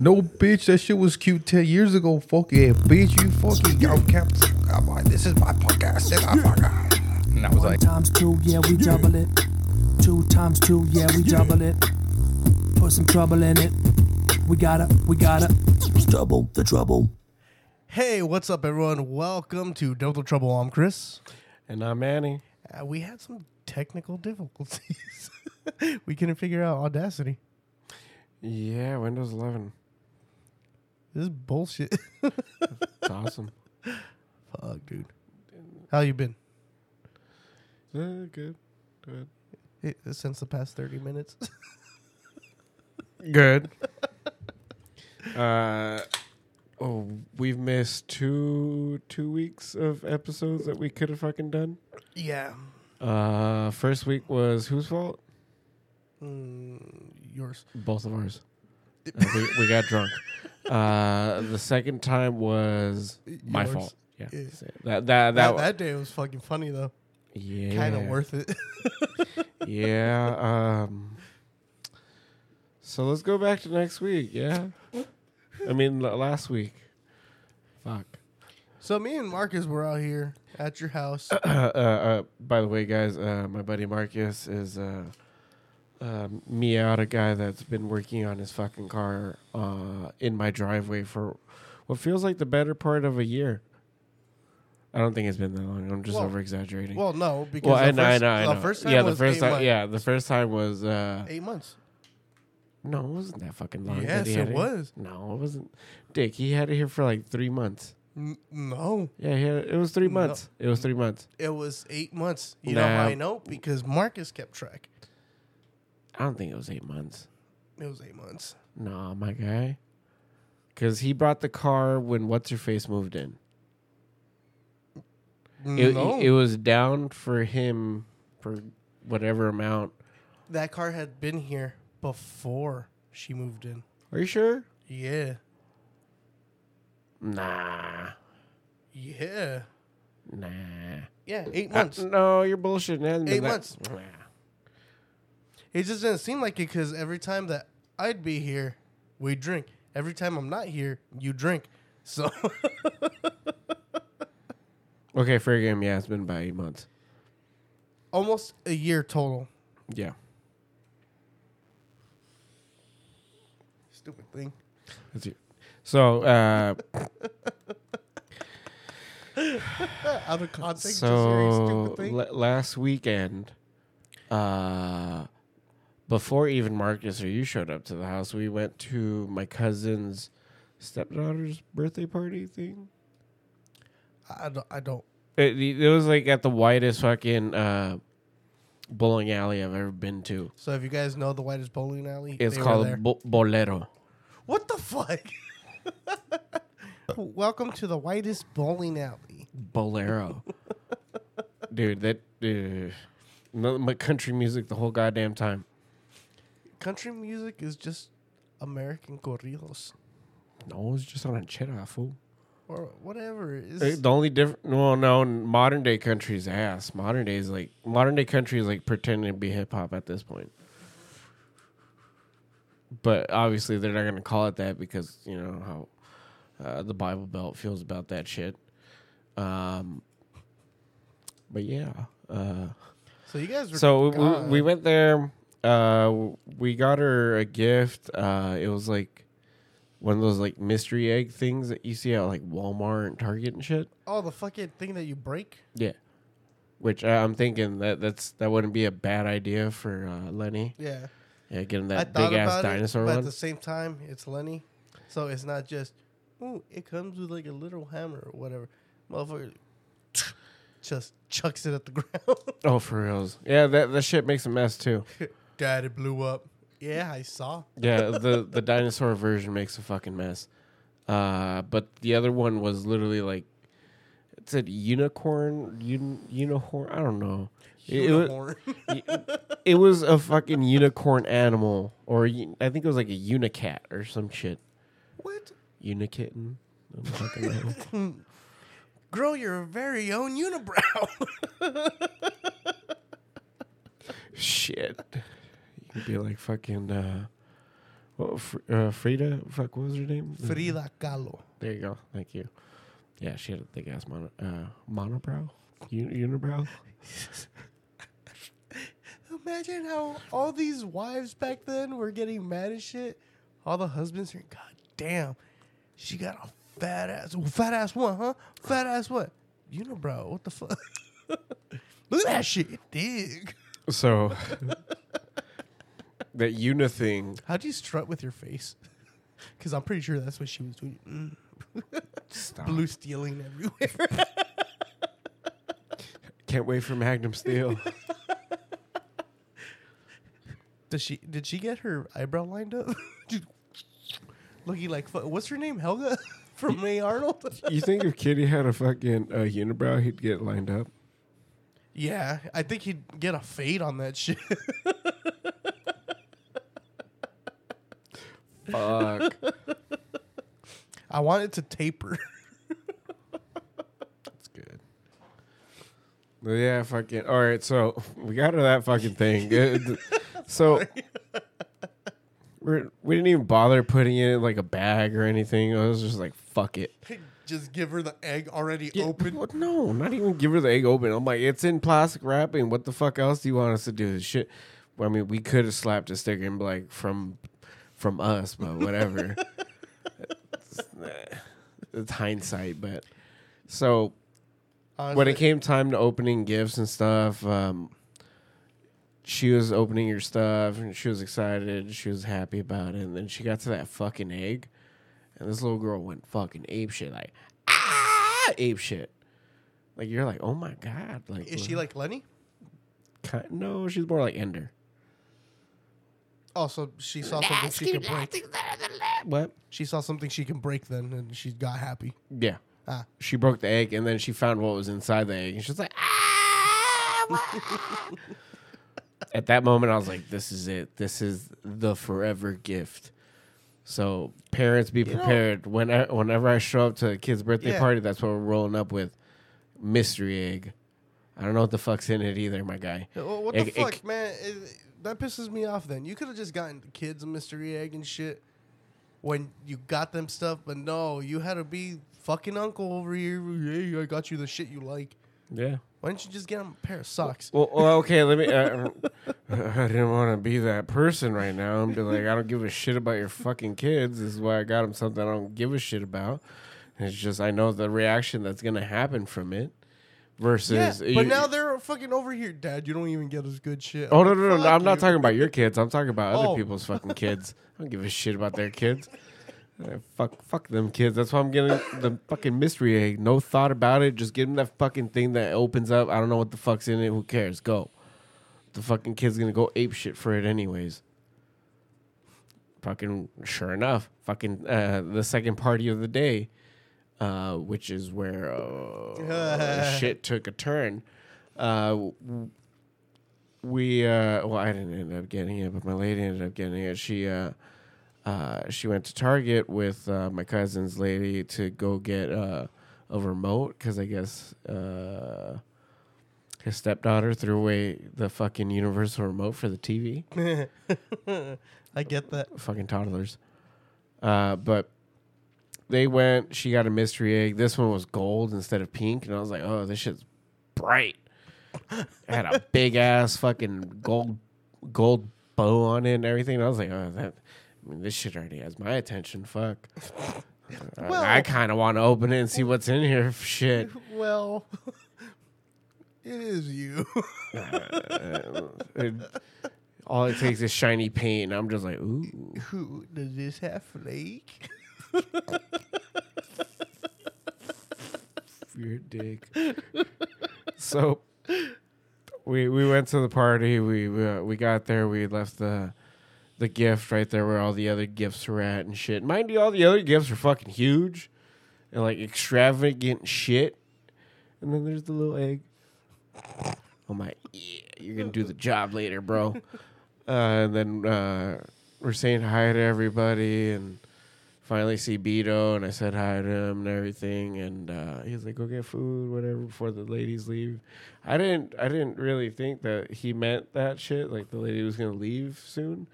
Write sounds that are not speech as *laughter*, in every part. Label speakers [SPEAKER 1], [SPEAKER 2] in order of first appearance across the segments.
[SPEAKER 1] No, bitch, that shit was cute 10 years ago. Fuck yeah, bitch, you fucking yo, cap. This is my podcast. This is my podcast. And I was
[SPEAKER 2] One
[SPEAKER 1] like,
[SPEAKER 2] times two, yeah, we double it. Two times two, yeah, we double it. Put some trouble in it. We gotta, we gotta double the trouble.
[SPEAKER 3] Hey, what's up, everyone? Welcome to Double Trouble. I'm Chris.
[SPEAKER 4] And I'm Manny.
[SPEAKER 3] Uh, we had some technical difficulties. *laughs* we couldn't figure out Audacity.
[SPEAKER 4] Yeah, Windows 11.
[SPEAKER 3] This is bullshit. *laughs*
[SPEAKER 4] It's awesome.
[SPEAKER 3] Fuck, dude. How you been
[SPEAKER 4] Uh, good. Good.
[SPEAKER 3] Eh, since the past thirty minutes? *laughs*
[SPEAKER 4] Good. *laughs* uh, oh, we've missed two two weeks of episodes that we could have fucking done.
[SPEAKER 3] yeah.
[SPEAKER 4] Uh, first week was whose fault?
[SPEAKER 3] Mm, yours.
[SPEAKER 4] Both of ours. Uh, we, we got drunk. Uh, the second time was my
[SPEAKER 3] Yours.
[SPEAKER 4] fault. Yeah.
[SPEAKER 3] Yeah.
[SPEAKER 4] That that
[SPEAKER 3] That,
[SPEAKER 4] that,
[SPEAKER 3] that day was fucking funny though.
[SPEAKER 4] yeah.
[SPEAKER 3] Kind of worth it. *laughs*
[SPEAKER 4] Yeah. Um. So let's go back to next week. Yeah. I mean, l- last week. Fuck.
[SPEAKER 3] so me and Marcus were out here at your house. *clears throat*
[SPEAKER 4] uh, uh, by the way, guys, uh, my buddy Marcus is uh, Miata guy that's been working on his fucking car uh, in my driveway for what feels like the better part of a year. I don't think it's been that long. I'm just
[SPEAKER 3] Well-
[SPEAKER 4] over exaggerating.
[SPEAKER 3] well, no, because
[SPEAKER 4] Well,
[SPEAKER 3] the
[SPEAKER 4] I know, I
[SPEAKER 3] first,
[SPEAKER 4] know, I
[SPEAKER 3] the first time
[SPEAKER 4] yeah, the first time.
[SPEAKER 3] months.
[SPEAKER 4] Yeah, the first time was. Uh,
[SPEAKER 3] eight months.
[SPEAKER 4] No, it wasn't that fucking long.
[SPEAKER 3] Yes, it was.
[SPEAKER 4] No, it wasn't. Dick, he had it here for like three months.
[SPEAKER 3] N- no,
[SPEAKER 4] Yeah, he had, it was three
[SPEAKER 3] No.
[SPEAKER 4] months. It was three months.
[SPEAKER 3] it was eight months. You know
[SPEAKER 4] Nah.
[SPEAKER 3] I know? Because Marcus kept track.
[SPEAKER 4] I don't think it was eight months.
[SPEAKER 3] It was eight months.
[SPEAKER 4] Nah, my guy. Because he brought the car when what's her face moved in. It,
[SPEAKER 3] no,
[SPEAKER 4] it was down for him for whatever amount.
[SPEAKER 3] that car had been here before she moved in.
[SPEAKER 4] Are you sure?
[SPEAKER 3] Yeah,
[SPEAKER 4] Nah,
[SPEAKER 3] yeah,
[SPEAKER 4] nah.
[SPEAKER 3] yeah. Eight
[SPEAKER 4] Uh,
[SPEAKER 3] months.
[SPEAKER 4] no, you're bullshitting. It
[SPEAKER 3] Eight months.
[SPEAKER 4] Nah.
[SPEAKER 3] It just didn't seem like it because every time that I'd be here, we drink. Every time I'm not here, you drink. So *laughs*
[SPEAKER 4] Okay, fair game. Yeah, it's been about eight months.
[SPEAKER 3] almost a year total.
[SPEAKER 4] Yeah.
[SPEAKER 3] Stupid thing.
[SPEAKER 4] That's it. So, uh,
[SPEAKER 3] Out of context, just hearing
[SPEAKER 4] so
[SPEAKER 3] stupid thing.
[SPEAKER 4] la- last weekend, uh, before even Marcus or you showed up to the house, we went to my cousin's stepdaughter's birthday party thing.
[SPEAKER 3] I don't. I don't.
[SPEAKER 4] It, it was like at the whitest fucking uh, bowling alley I've ever been to.
[SPEAKER 3] So if you guys know the whitest bowling alley,
[SPEAKER 4] It's
[SPEAKER 3] they were there.
[SPEAKER 4] called Bo- Bowlero.
[SPEAKER 3] What the fuck? *laughs* Welcome to the whitest bowling alley.
[SPEAKER 4] Bowlero. *laughs* Dude, that uh, my country music the whole goddamn time.
[SPEAKER 3] Country music is just American corridos
[SPEAKER 4] No, it's just on a cheddar fool.
[SPEAKER 3] or whatever. It's,
[SPEAKER 4] The only different, well, no, modern day country is ass. Modern day is like modern day country is like pretending to be hip hop at this point. But obviously, they're not going to call it that because you know how uh, the Bible Belt feels about that shit. Um, but yeah, uh,
[SPEAKER 3] so you guys were
[SPEAKER 4] so we, we went there. Uh, we got her a gift. Uh, it was like one of those like mystery egg things that you see at like Walmart and Target and shit.
[SPEAKER 3] oh the fucking thing that you break.
[SPEAKER 4] Yeah. Which uh, I'm thinking that that's that wouldn't be a bad idea for uh, Lenny.
[SPEAKER 3] Yeah,
[SPEAKER 4] Yeah, get him
[SPEAKER 3] I
[SPEAKER 4] that big ass dinosaur
[SPEAKER 3] it, but at the same time, it's Lenny, so it's not just. Ooh, it comes with like a little hammer or whatever. Motherfucker, *sniffs* just chucks it at the *laughs* ground.
[SPEAKER 4] oh, for reals. Yeah, that that shit makes a mess too. *laughs*
[SPEAKER 3] Dad, it blew up. Yeah, I saw.
[SPEAKER 4] Yeah, the the dinosaur version makes a fucking mess. Uh, but the other one was literally like it said unicorn, un, unicorn. I don't know. It, it was,
[SPEAKER 3] Unicorn.
[SPEAKER 4] it was a fucking unicorn animal, or I think it was like a unicat or some shit.
[SPEAKER 3] what?
[SPEAKER 4] Unikitten. I don't fucking.
[SPEAKER 3] Grow your very own unibrow. *laughs*
[SPEAKER 4] Shit. Could be like fucking uh Fr- uh, Frida? Fuck, what was her name?
[SPEAKER 3] Frida Kahlo.
[SPEAKER 4] There you go. Thank you. Yeah, she had a thick ass mono, uh, monobrow, Un- unibrow.
[SPEAKER 3] Imagine how all these wives back then were getting mad as shit. All the husbands are, God damn, she got a fat ass. Fat ass what, huh? Fat ass what? You know, bro, what the fuck? *laughs* Look at that shit. Dig.
[SPEAKER 4] So *laughs* that Una thing.
[SPEAKER 3] How'd you strut with your face? *laughs* Because I'm pretty sure that's what she was doing. Mm.
[SPEAKER 4] Stop.
[SPEAKER 3] Blue stealing everywhere. *laughs*
[SPEAKER 4] Can't wait for Magnum Steel. *laughs*
[SPEAKER 3] Does she? Did she get her eyebrow lined up? Looking like what's her name? Helga from Hey Arnold.
[SPEAKER 4] you think if Kitty had a fucking uh, unibrow, he'd get lined up?
[SPEAKER 3] yeah, I think he'd get a fade on that shit.
[SPEAKER 4] Fuck. *laughs*
[SPEAKER 3] I want it to taper. *laughs*
[SPEAKER 4] That's good. But yeah, fucking. All right, so we got to that fucking thing. *laughs* So we're, we didn't even bother putting it in like a bag or anything. I was just like, fuck it.
[SPEAKER 3] Just give her the egg already
[SPEAKER 4] Yeah,
[SPEAKER 3] open.
[SPEAKER 4] what- No, not even give her the egg open. I'm like, it's in plastic wrapping. What the fuck else do you want us to do? This shit. Well, I mean, we could have slapped a sticker and be like from from us, but whatever. *laughs* it's, it's hindsight, but so when it came time to opening gifts and stuff, um, she was opening your stuff and she was excited. She was happy about it. And then she got to that fucking egg, and this little girl went fucking ape shit, like ah, ape shit. Like you're like, oh my god, like
[SPEAKER 3] is she like Lenny?
[SPEAKER 4] Kind, no, she's more like Ender.
[SPEAKER 3] Oh, so she saw something she can break.
[SPEAKER 4] What?
[SPEAKER 3] She saw something she can break then, and she got happy.
[SPEAKER 4] Yeah.
[SPEAKER 3] Ah.
[SPEAKER 4] She broke the egg and then she found what was inside the egg and she's like, ah! *laughs* At that moment, I was like, this is it. This is the forever gift. So, parents, be
[SPEAKER 3] know-
[SPEAKER 4] prepared. When I, whenever I show up to a kid's birthday
[SPEAKER 3] Yeah.
[SPEAKER 4] party, that's what we're rolling up with. Mystery egg. I don't know what the fuck's in it either, my guy.
[SPEAKER 3] Well, what
[SPEAKER 4] It-
[SPEAKER 3] the
[SPEAKER 4] it
[SPEAKER 3] fuck,
[SPEAKER 4] c-
[SPEAKER 3] man? It- that pisses me off. Then you could have just gotten the kids a mystery egg and shit when you got them stuff, but no, you had to be fucking uncle over here. Hey, I got you the shit you like.
[SPEAKER 4] Yeah.
[SPEAKER 3] Why don't you just get them a pair of socks?
[SPEAKER 4] Well, well okay, let me. Uh, *laughs* I didn't want to be that person right now and be like, I don't give a shit about your fucking kids. This is why I got them something I don't give a shit about. And it's just I know the reaction that's gonna happen from it. Versus,
[SPEAKER 3] yeah,
[SPEAKER 4] you-
[SPEAKER 3] but now they're fucking over here, Dad. You don't even get as good shit.
[SPEAKER 4] oh
[SPEAKER 3] I'm
[SPEAKER 4] no
[SPEAKER 3] like,
[SPEAKER 4] no no, no I'm not talking about your kids. I'm talking about other
[SPEAKER 3] Oh.
[SPEAKER 4] people's fucking *laughs* kids. I don't give a shit about their kids. Uh, fuck, fuck them kids. That's why I'm getting the fucking mystery egg. No thought about it. Just give them that fucking thing that opens up. I don't know what the fuck's in it. Who cares? Go. The fucking kid's gonna go ape shit for it anyways. Fucking sure enough, fucking uh, the second party of the day, uh, which is where uh, *laughs* shit took a turn. Uh, we uh, well, I didn't end up getting it, but my lady ended up getting it. She uh, uh, she went to Target with uh, my cousin's lady to go get uh, a remote because I guess uh, his stepdaughter threw away the fucking universal remote for the TV. *laughs*
[SPEAKER 3] I get that.
[SPEAKER 4] Fucking toddlers. Uh, but they went. She got a mystery egg. This one was gold instead of pink, and I was like, "Oh, this shit's bright." It had a *laughs* big ass fucking gold gold bow on it and everything. And I was like, "Oh, that." I mean, this shit already has my attention. Fuck. Uh,
[SPEAKER 3] Well-
[SPEAKER 4] I kind of want to open it and see what's in here. *laughs* Shit.
[SPEAKER 3] Well, *laughs* it is you.
[SPEAKER 4] It- all it takes is shiny paint, and I'm just like, ooh.
[SPEAKER 3] Who does this have flake?
[SPEAKER 4] Your dick. so we we went to the party. We we, uh, we got there. We left the the gift right there where all the other gifts were at and shit. Mind you, all the other gifts are fucking huge and like extravagant shit. And then there's the little egg. I'm like, yeah, you're gonna do the job later, bro. *laughs* uh, and then uh, we're saying hi to everybody and finally see Beto and I said hi to him and everything and uh, he was like go get food whatever before the ladies leave. I didn't I didn't really think that he meant that shit like the lady was gonna leave soon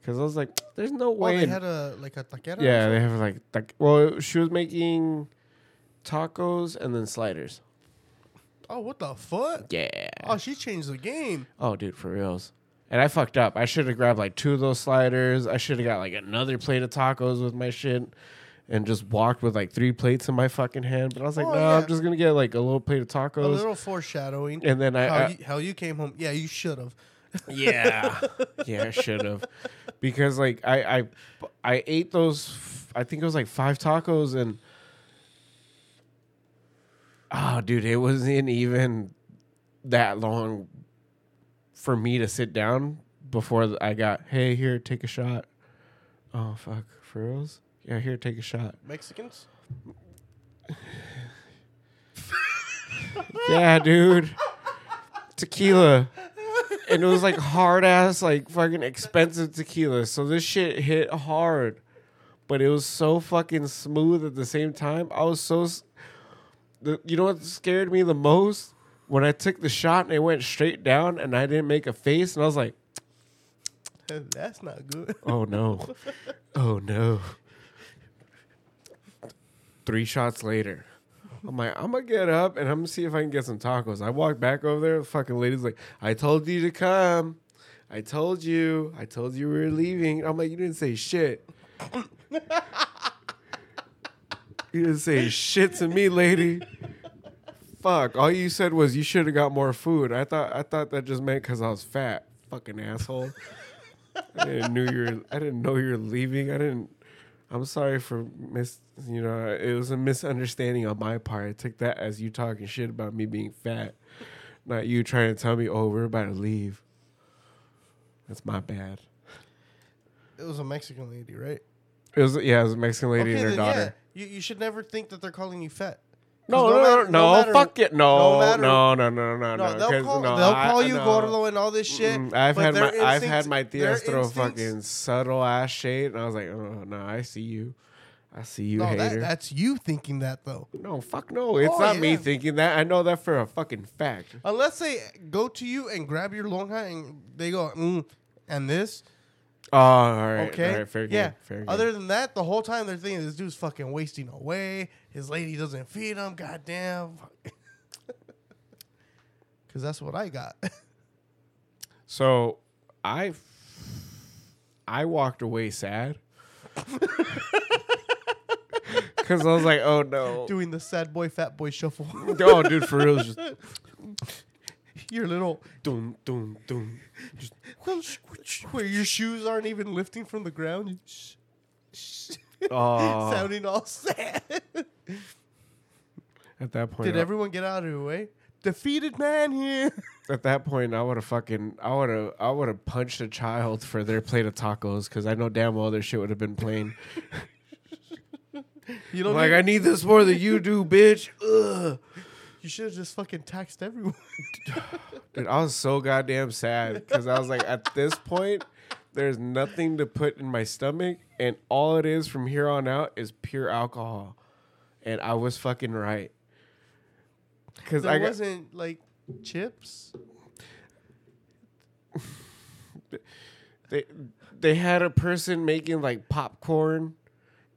[SPEAKER 4] because I was like, "There's no
[SPEAKER 3] Oh,
[SPEAKER 4] way."
[SPEAKER 3] they had a like a taquera.
[SPEAKER 4] yeah, they have like, like well, she was making tacos and then sliders.
[SPEAKER 3] Oh, what the fuck?
[SPEAKER 4] Yeah.
[SPEAKER 3] Oh, she changed the game.
[SPEAKER 4] Oh, dude, for reals. And I fucked up. I should have grabbed like two of those sliders. I should have got like another plate of tacos with my shit and just walked with like three plates in my fucking hand. But I was like,
[SPEAKER 3] Oh,
[SPEAKER 4] no,
[SPEAKER 3] yeah.
[SPEAKER 4] I'm just going to get like a little plate of tacos.
[SPEAKER 3] A little foreshadowing.
[SPEAKER 4] and then I,
[SPEAKER 3] how,
[SPEAKER 4] I
[SPEAKER 3] you, how you came home? Yeah, you should have.
[SPEAKER 4] yeah, *laughs* yeah, I should have. Because like I, I, I ate those, f- I think it was like five tacos and, oh, dude, it wasn't even that long for me to sit down before I got, hey, here, take a shot. Oh, fuck. For reals? Yeah, here, take a shot.
[SPEAKER 3] Mexicans. *laughs*
[SPEAKER 4] Yeah, dude. Tequila. And it was like hard ass, like fucking expensive tequila. So this shit hit hard. But it was so fucking smooth at the same time. I was so. s- The, you know what scared me the most? When I took the shot and it went straight down and I didn't make a face. And I was like, *laughs*
[SPEAKER 3] That's not good. *laughs*
[SPEAKER 4] oh no. Oh no. Three shots later. I'm like, I'm gonna get up and I'm gonna see if I can get some tacos. I walk back over there, the fucking lady's like, I told you to come. I told you. I told you we were leaving. I'm like, you didn't say shit. *laughs* you didn't say shit to me, lady. Fuck. All you said was you should have got more food. I thought I thought that just meant because I was fat. Fucking asshole. I didn't know you were. I didn't know you were leaving. I didn't. I'm sorry for miss. You know, it was a misunderstanding on my part. I took that as you talking shit about me being fat, not you trying to tell me, "Oh, we're about to leave." That's my bad.
[SPEAKER 3] It was a Mexican lady, right?
[SPEAKER 4] It was yeah, it was a Mexican lady and her
[SPEAKER 3] then,
[SPEAKER 4] daughter.
[SPEAKER 3] Yeah. You, you should never think that they're calling you fat.
[SPEAKER 4] No, no, no,
[SPEAKER 3] matter-
[SPEAKER 4] no,
[SPEAKER 3] matter-
[SPEAKER 4] fuck it, no,
[SPEAKER 3] no
[SPEAKER 4] no,
[SPEAKER 3] matter-
[SPEAKER 4] no, no, no, no,
[SPEAKER 3] No,
[SPEAKER 4] no.
[SPEAKER 3] they'll call,
[SPEAKER 4] no,
[SPEAKER 3] they'll call
[SPEAKER 4] I
[SPEAKER 3] you gordo and all this shit.
[SPEAKER 4] Mm, I've had my I've had my Diestro
[SPEAKER 3] instincts-
[SPEAKER 4] fucking subtle ass shade, and I was like, oh no, I see you, I see you,
[SPEAKER 3] No,
[SPEAKER 4] hater.
[SPEAKER 3] that, that's you thinking that though.
[SPEAKER 4] no, fuck no, it's
[SPEAKER 3] Oh,
[SPEAKER 4] not me thinking that. I know that for a fucking fact.
[SPEAKER 3] Unless they go to you and grab your lonja and they go, mm, and this,
[SPEAKER 4] Oh, all right,
[SPEAKER 3] okay,
[SPEAKER 4] all right, fair game,
[SPEAKER 3] yeah.
[SPEAKER 4] fair game.
[SPEAKER 3] Other than that, the whole time they're thinking this dude's fucking wasting away. His lady doesn't feed him. Goddamn. *laughs* Because that's what I got. *laughs*
[SPEAKER 4] so, I I walked away sad. *laughs* Cause I was like, oh no,
[SPEAKER 3] Doing the sad boy, fat boy shuffle.
[SPEAKER 4] oh dude, for real, just
[SPEAKER 3] your little,
[SPEAKER 4] doom, doom, doom. Just,
[SPEAKER 3] where your shoes aren't even lifting from the ground. You
[SPEAKER 4] oh,
[SPEAKER 3] sounding all sad.
[SPEAKER 4] at that point,
[SPEAKER 3] Did
[SPEAKER 4] I-
[SPEAKER 3] everyone get out of the way? Defeated man here. *laughs*
[SPEAKER 4] At that point, I would have fucking, I would have, I would have punched a child for their plate of tacos because I know damn well their shit would have been plain.
[SPEAKER 3] You don't
[SPEAKER 4] like,
[SPEAKER 3] need-
[SPEAKER 4] I need this more than you do, bitch. Ugh.
[SPEAKER 3] You should have just fucking taxed everyone. *laughs*
[SPEAKER 4] Dude, I was so goddamn sad because I was like, at this point, there's nothing to put in my stomach, and all it is from here on out is pure alcohol, and I was fucking right. Because I got,
[SPEAKER 3] wasn't like chips.
[SPEAKER 4] they, they had a person making like popcorn,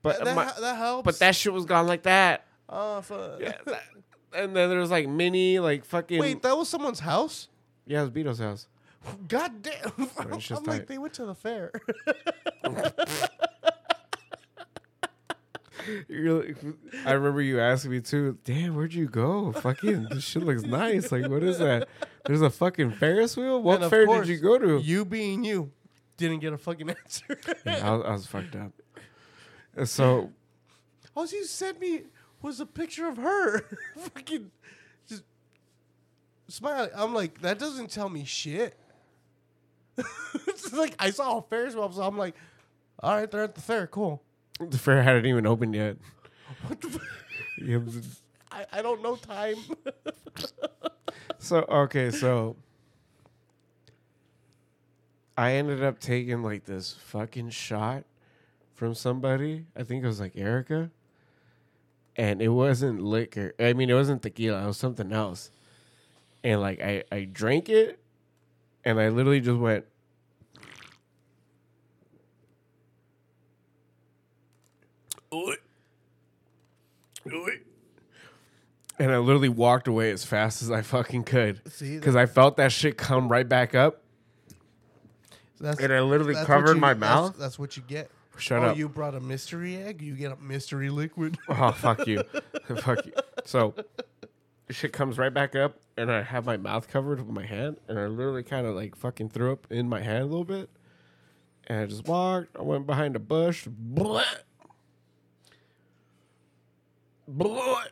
[SPEAKER 4] but
[SPEAKER 3] That, that,
[SPEAKER 4] my-
[SPEAKER 3] that helps.
[SPEAKER 4] but that shit was gone like that.
[SPEAKER 3] Oh, fuck.
[SPEAKER 4] Yeah, that- and then there was like mini, like fucking.
[SPEAKER 3] Wait, that was someone's house?
[SPEAKER 4] yeah, it was Beto's house.
[SPEAKER 3] God damn. I'm like,
[SPEAKER 4] tight.
[SPEAKER 3] they went to the fair. *laughs*
[SPEAKER 4] You're like- I remember you asking me too. Damn, where'd you go? Fucking, this shit looks nice. Like, what is that? There's a fucking Ferris wheel. What
[SPEAKER 3] And of
[SPEAKER 4] fair
[SPEAKER 3] course,
[SPEAKER 4] did you go to?
[SPEAKER 3] you being you, didn't get a fucking *laughs* answer.
[SPEAKER 4] Yeah, I, was, I was fucked up. So oh,
[SPEAKER 3] All you sent me was a picture of her. *laughs* fucking just smiling. I'm like, that doesn't tell me shit. *laughs* it's like I saw a Ferris wheel, so I'm like, all right, they're at the fair. Cool.
[SPEAKER 4] the fair hadn't even opened yet. *laughs* Yeah, it was-
[SPEAKER 3] I, I don't know time.
[SPEAKER 4] So okay, so I ended up taking like this fucking shot from somebody. I think it was like Erica and it wasn't liquor. I mean, it wasn't tequila. It was something else. And like I, I drank it, and I literally just went. And I literally walked away as fast as I fucking could because I felt that shit come right back up.
[SPEAKER 3] That's,
[SPEAKER 4] and I literally covered
[SPEAKER 3] you,
[SPEAKER 4] my mouth.
[SPEAKER 3] That's, that's what you get.
[SPEAKER 4] Shut
[SPEAKER 3] oh,
[SPEAKER 4] up.
[SPEAKER 3] you brought a mystery egg. You get a mystery liquid. *laughs*
[SPEAKER 4] Oh fuck you, *laughs* fuck you. So, shit comes right back up, and I have my mouth covered with my hand, and I literally kind of like fucking threw up in my hand a little bit, and I just walked. I went behind a bush. Blah. Blah.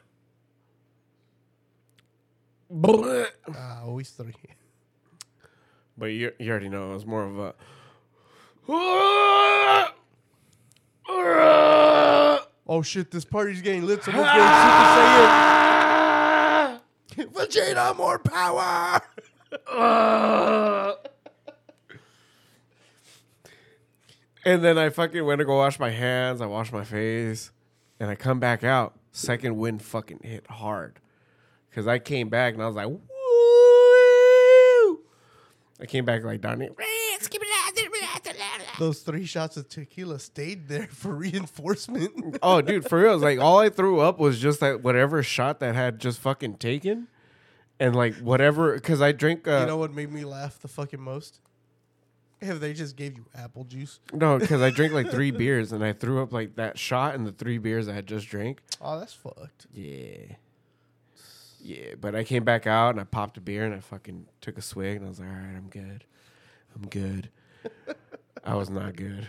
[SPEAKER 4] Blah.
[SPEAKER 3] Ah, always three.
[SPEAKER 4] But you, you already know it was more of a.
[SPEAKER 3] Oh shit! This party's getting lit. Someone's getting Super Saiyan. Vegeta, more power. *laughs*
[SPEAKER 4] And then I fucking went to go wash my hands. I washed my face, and I come back out. Second wind fucking hit hard, because I came back and I was like, "Woo!" I came back like Donnie.
[SPEAKER 3] Those three shots of tequila stayed there *laughs* for reinforcement. *laughs*
[SPEAKER 4] Oh, dude, for real, it's like all I threw up was just that whatever shot that had just fucking taken, and like whatever, because I drink. Uh,
[SPEAKER 3] you know what made me laugh the fucking most? If they just gave you apple juice.
[SPEAKER 4] no, because I drank like three beers, and I threw up like that shot and the three beers I had just drank.
[SPEAKER 3] Oh, that's fucked.
[SPEAKER 4] Yeah. Yeah, but I came back out and I popped a beer and I fucking took a swig and I was like, all right, I'm good. I'm good. *laughs* I was not good.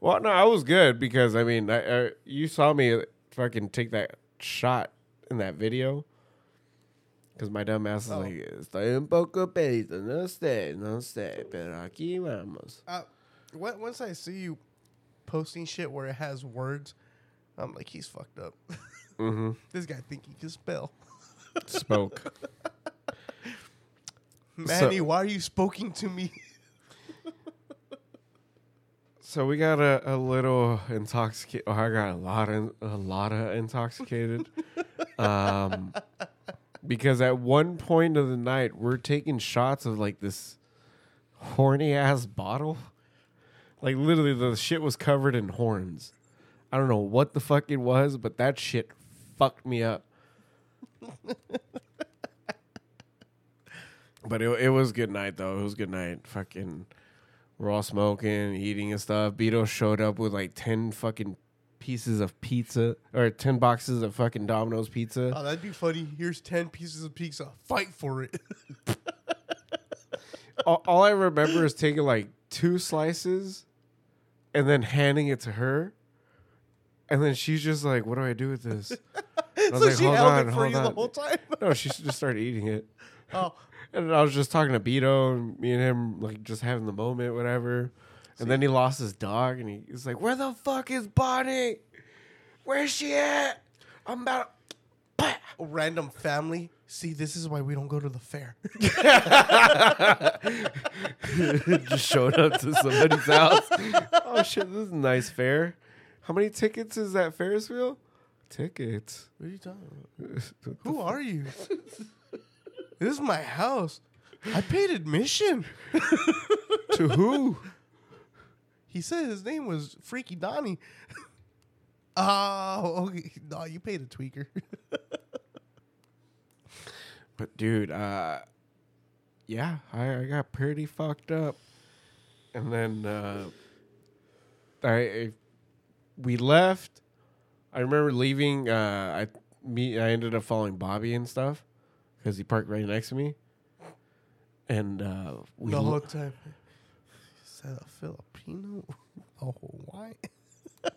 [SPEAKER 4] Well, no, I was good because I mean, I, I, you saw me fucking take that shot in that video. Because my dumb ass is
[SPEAKER 3] Oh.
[SPEAKER 4] like, estoy un poco pedito, no sé, no sé, pero aquí vamos.
[SPEAKER 3] Uh, once I see you posting shit where it has words, I'm like, he's fucked up. *laughs*
[SPEAKER 4] Mm-hmm.
[SPEAKER 3] this guy think he can spell.
[SPEAKER 4] Spoke. *laughs*
[SPEAKER 3] Manny, why are you speaking to me? *laughs*
[SPEAKER 4] So we got a, a little intoxicated. Oh, I got a lot of a lot of intoxicated. *laughs* um, because at one point of the night, we're taking shots of like this horny ass bottle. Like literally, the shit was covered in horns. I don't know what the fuck it was, but that shit fucked me up. *laughs* but it it was good night though. It was good night. Fucking. We're all smoking, eating and stuff. Beto showed up with like 10 fucking pieces of pizza or 10 boxes of fucking Domino's pizza.
[SPEAKER 3] Oh, that'd be funny. Here's 10 pieces of pizza. Fight for it. *laughs*
[SPEAKER 4] all, all I remember is taking like two slices and then handing it to her. And then she's just like, What do I do with this? *laughs*
[SPEAKER 3] So
[SPEAKER 4] like,
[SPEAKER 3] she held
[SPEAKER 4] on,
[SPEAKER 3] it for you the whole time?
[SPEAKER 4] No, she just started eating it.
[SPEAKER 3] oh,
[SPEAKER 4] And I was just talking to Beto and me and him, like, just having the moment, whatever. And then he lost his dog and he was like, Where the fuck is Bonnie? Where's she at? I'm about
[SPEAKER 3] a *laughs* random family. See, this is why we don't go to the fair. *laughs* *laughs*
[SPEAKER 4] just showed up to somebody's house. Oh shit, this is a nice fair. How many tickets is that Ferris wheel? Tickets.
[SPEAKER 3] What are you talking about? Who are you? This is my house. I paid admission. *laughs*
[SPEAKER 4] to who?
[SPEAKER 3] He said his name was Freaky Donnie. *laughs* Oh, okay. no, you paid a tweaker. *laughs*
[SPEAKER 4] But dude, uh yeah, I, I got pretty fucked up. And then uh I, I we left. I remember leaving uh I me I ended up following Bobby and stuff cuz he parked right next to me. And uh we
[SPEAKER 3] the
[SPEAKER 4] le-
[SPEAKER 3] whole time. Is that a Filipino? *laughs* A Hawaiian? *laughs*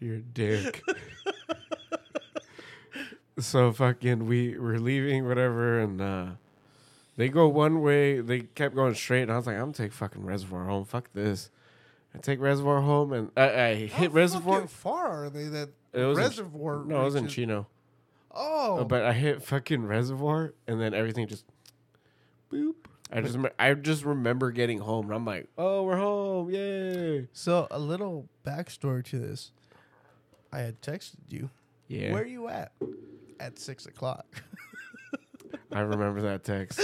[SPEAKER 4] You're a dick. *laughs* so fucking we were leaving, whatever, and uh they go one way, they kept going straight, and I was like, I'm gonna take fucking reservoir home. Fuck this. I take reservoir home and I, I hit
[SPEAKER 3] How
[SPEAKER 4] reservoir.
[SPEAKER 3] How far are they? That
[SPEAKER 4] It was in-
[SPEAKER 3] reservoir.
[SPEAKER 4] no, it was in
[SPEAKER 3] reaches-
[SPEAKER 4] Chino.
[SPEAKER 3] Oh,
[SPEAKER 4] Uh, but I hit fucking reservoir and then everything just boop. I just I just remember getting home and I'm like, oh, we're home, yay!
[SPEAKER 3] so a little backstory to this. I had texted you.
[SPEAKER 4] Yeah,
[SPEAKER 3] Where are you at? At six o'clock.
[SPEAKER 4] I *laughs* remember that text.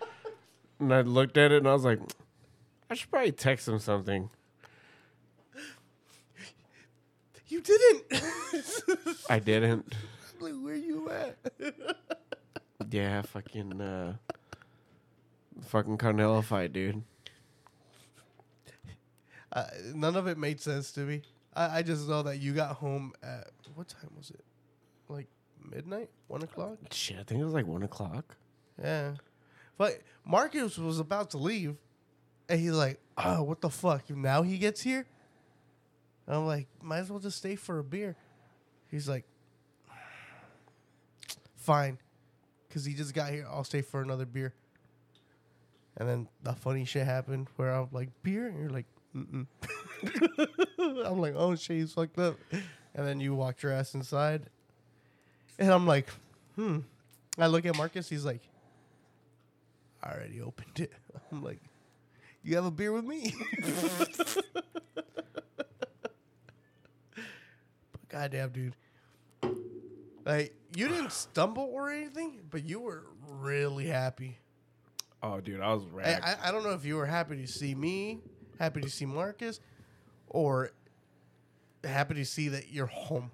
[SPEAKER 4] *laughs* and I looked at it and I was like, I should probably text him something.
[SPEAKER 3] You didn't. *laughs*
[SPEAKER 4] I didn't.
[SPEAKER 3] like, where you at?
[SPEAKER 4] Yeah, fucking uh fucking Carnella fight, dude.
[SPEAKER 3] Uh, none of it made sense to me. I, I just know that you got home at what time was it? Like midnight, one o'clock.
[SPEAKER 4] Shit, I think it was like one o'clock.
[SPEAKER 3] Yeah, but Marcus was about to leave, and he's like, "Oh, what the fuck? Now he gets here." I'm like, "Might as well just stay for a beer." He's like, "Fine," because he just got here. I'll stay for another beer. And then the funny shit happened where I'm like, "Beer," and you're like, Mm-mm. *laughs* I'm like, "Oh shit, he's fucked up." And then you walked your ass inside, and I'm like, "Hmm." I look at Marcus. He's like, I already opened it. *laughs* I'm like, you have a beer with me? *laughs* but goddamn, dude. Like, you didn't *sighs* stumble or anything, but you were really happy.
[SPEAKER 4] Oh, dude, I was
[SPEAKER 3] I. I, I don't know if you were happy to see me, happy to see Marcus, or happy to see that you're home.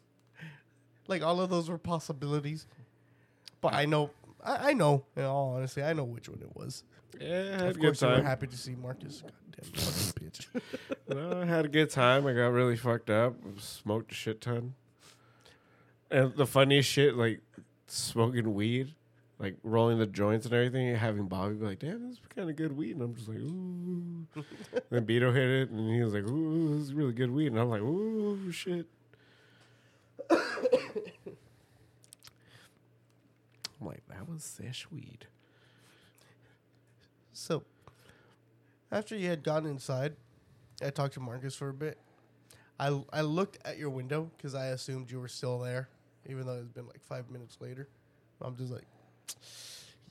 [SPEAKER 3] *laughs* like, all of those were possibilities. But I know, I, I know, in all honesty, I know which one it was.
[SPEAKER 4] Yeah, I had a
[SPEAKER 3] Of
[SPEAKER 4] good
[SPEAKER 3] course, you were
[SPEAKER 4] time.
[SPEAKER 3] happy to see Marcus. Goddamn fucking *laughs* bitch.
[SPEAKER 4] No, I had a good time. I got really fucked up. Smoked a shit ton. And the funniest shit, like smoking weed, like rolling the joints and everything, and having Bobby be like, "Damn, this is kind of good weed," and I'm just like, "Ooh." then Beto hit it, and he was like, "Ooh, this is really good weed," and I'm like, "Ooh, shit." *coughs* I'm like, that was sesh weed.
[SPEAKER 3] So, after you had gone inside, I talked to Marcus for a bit. I, I looked at your window because I assumed you were still there, even though it's been like five minutes later. I'm just like,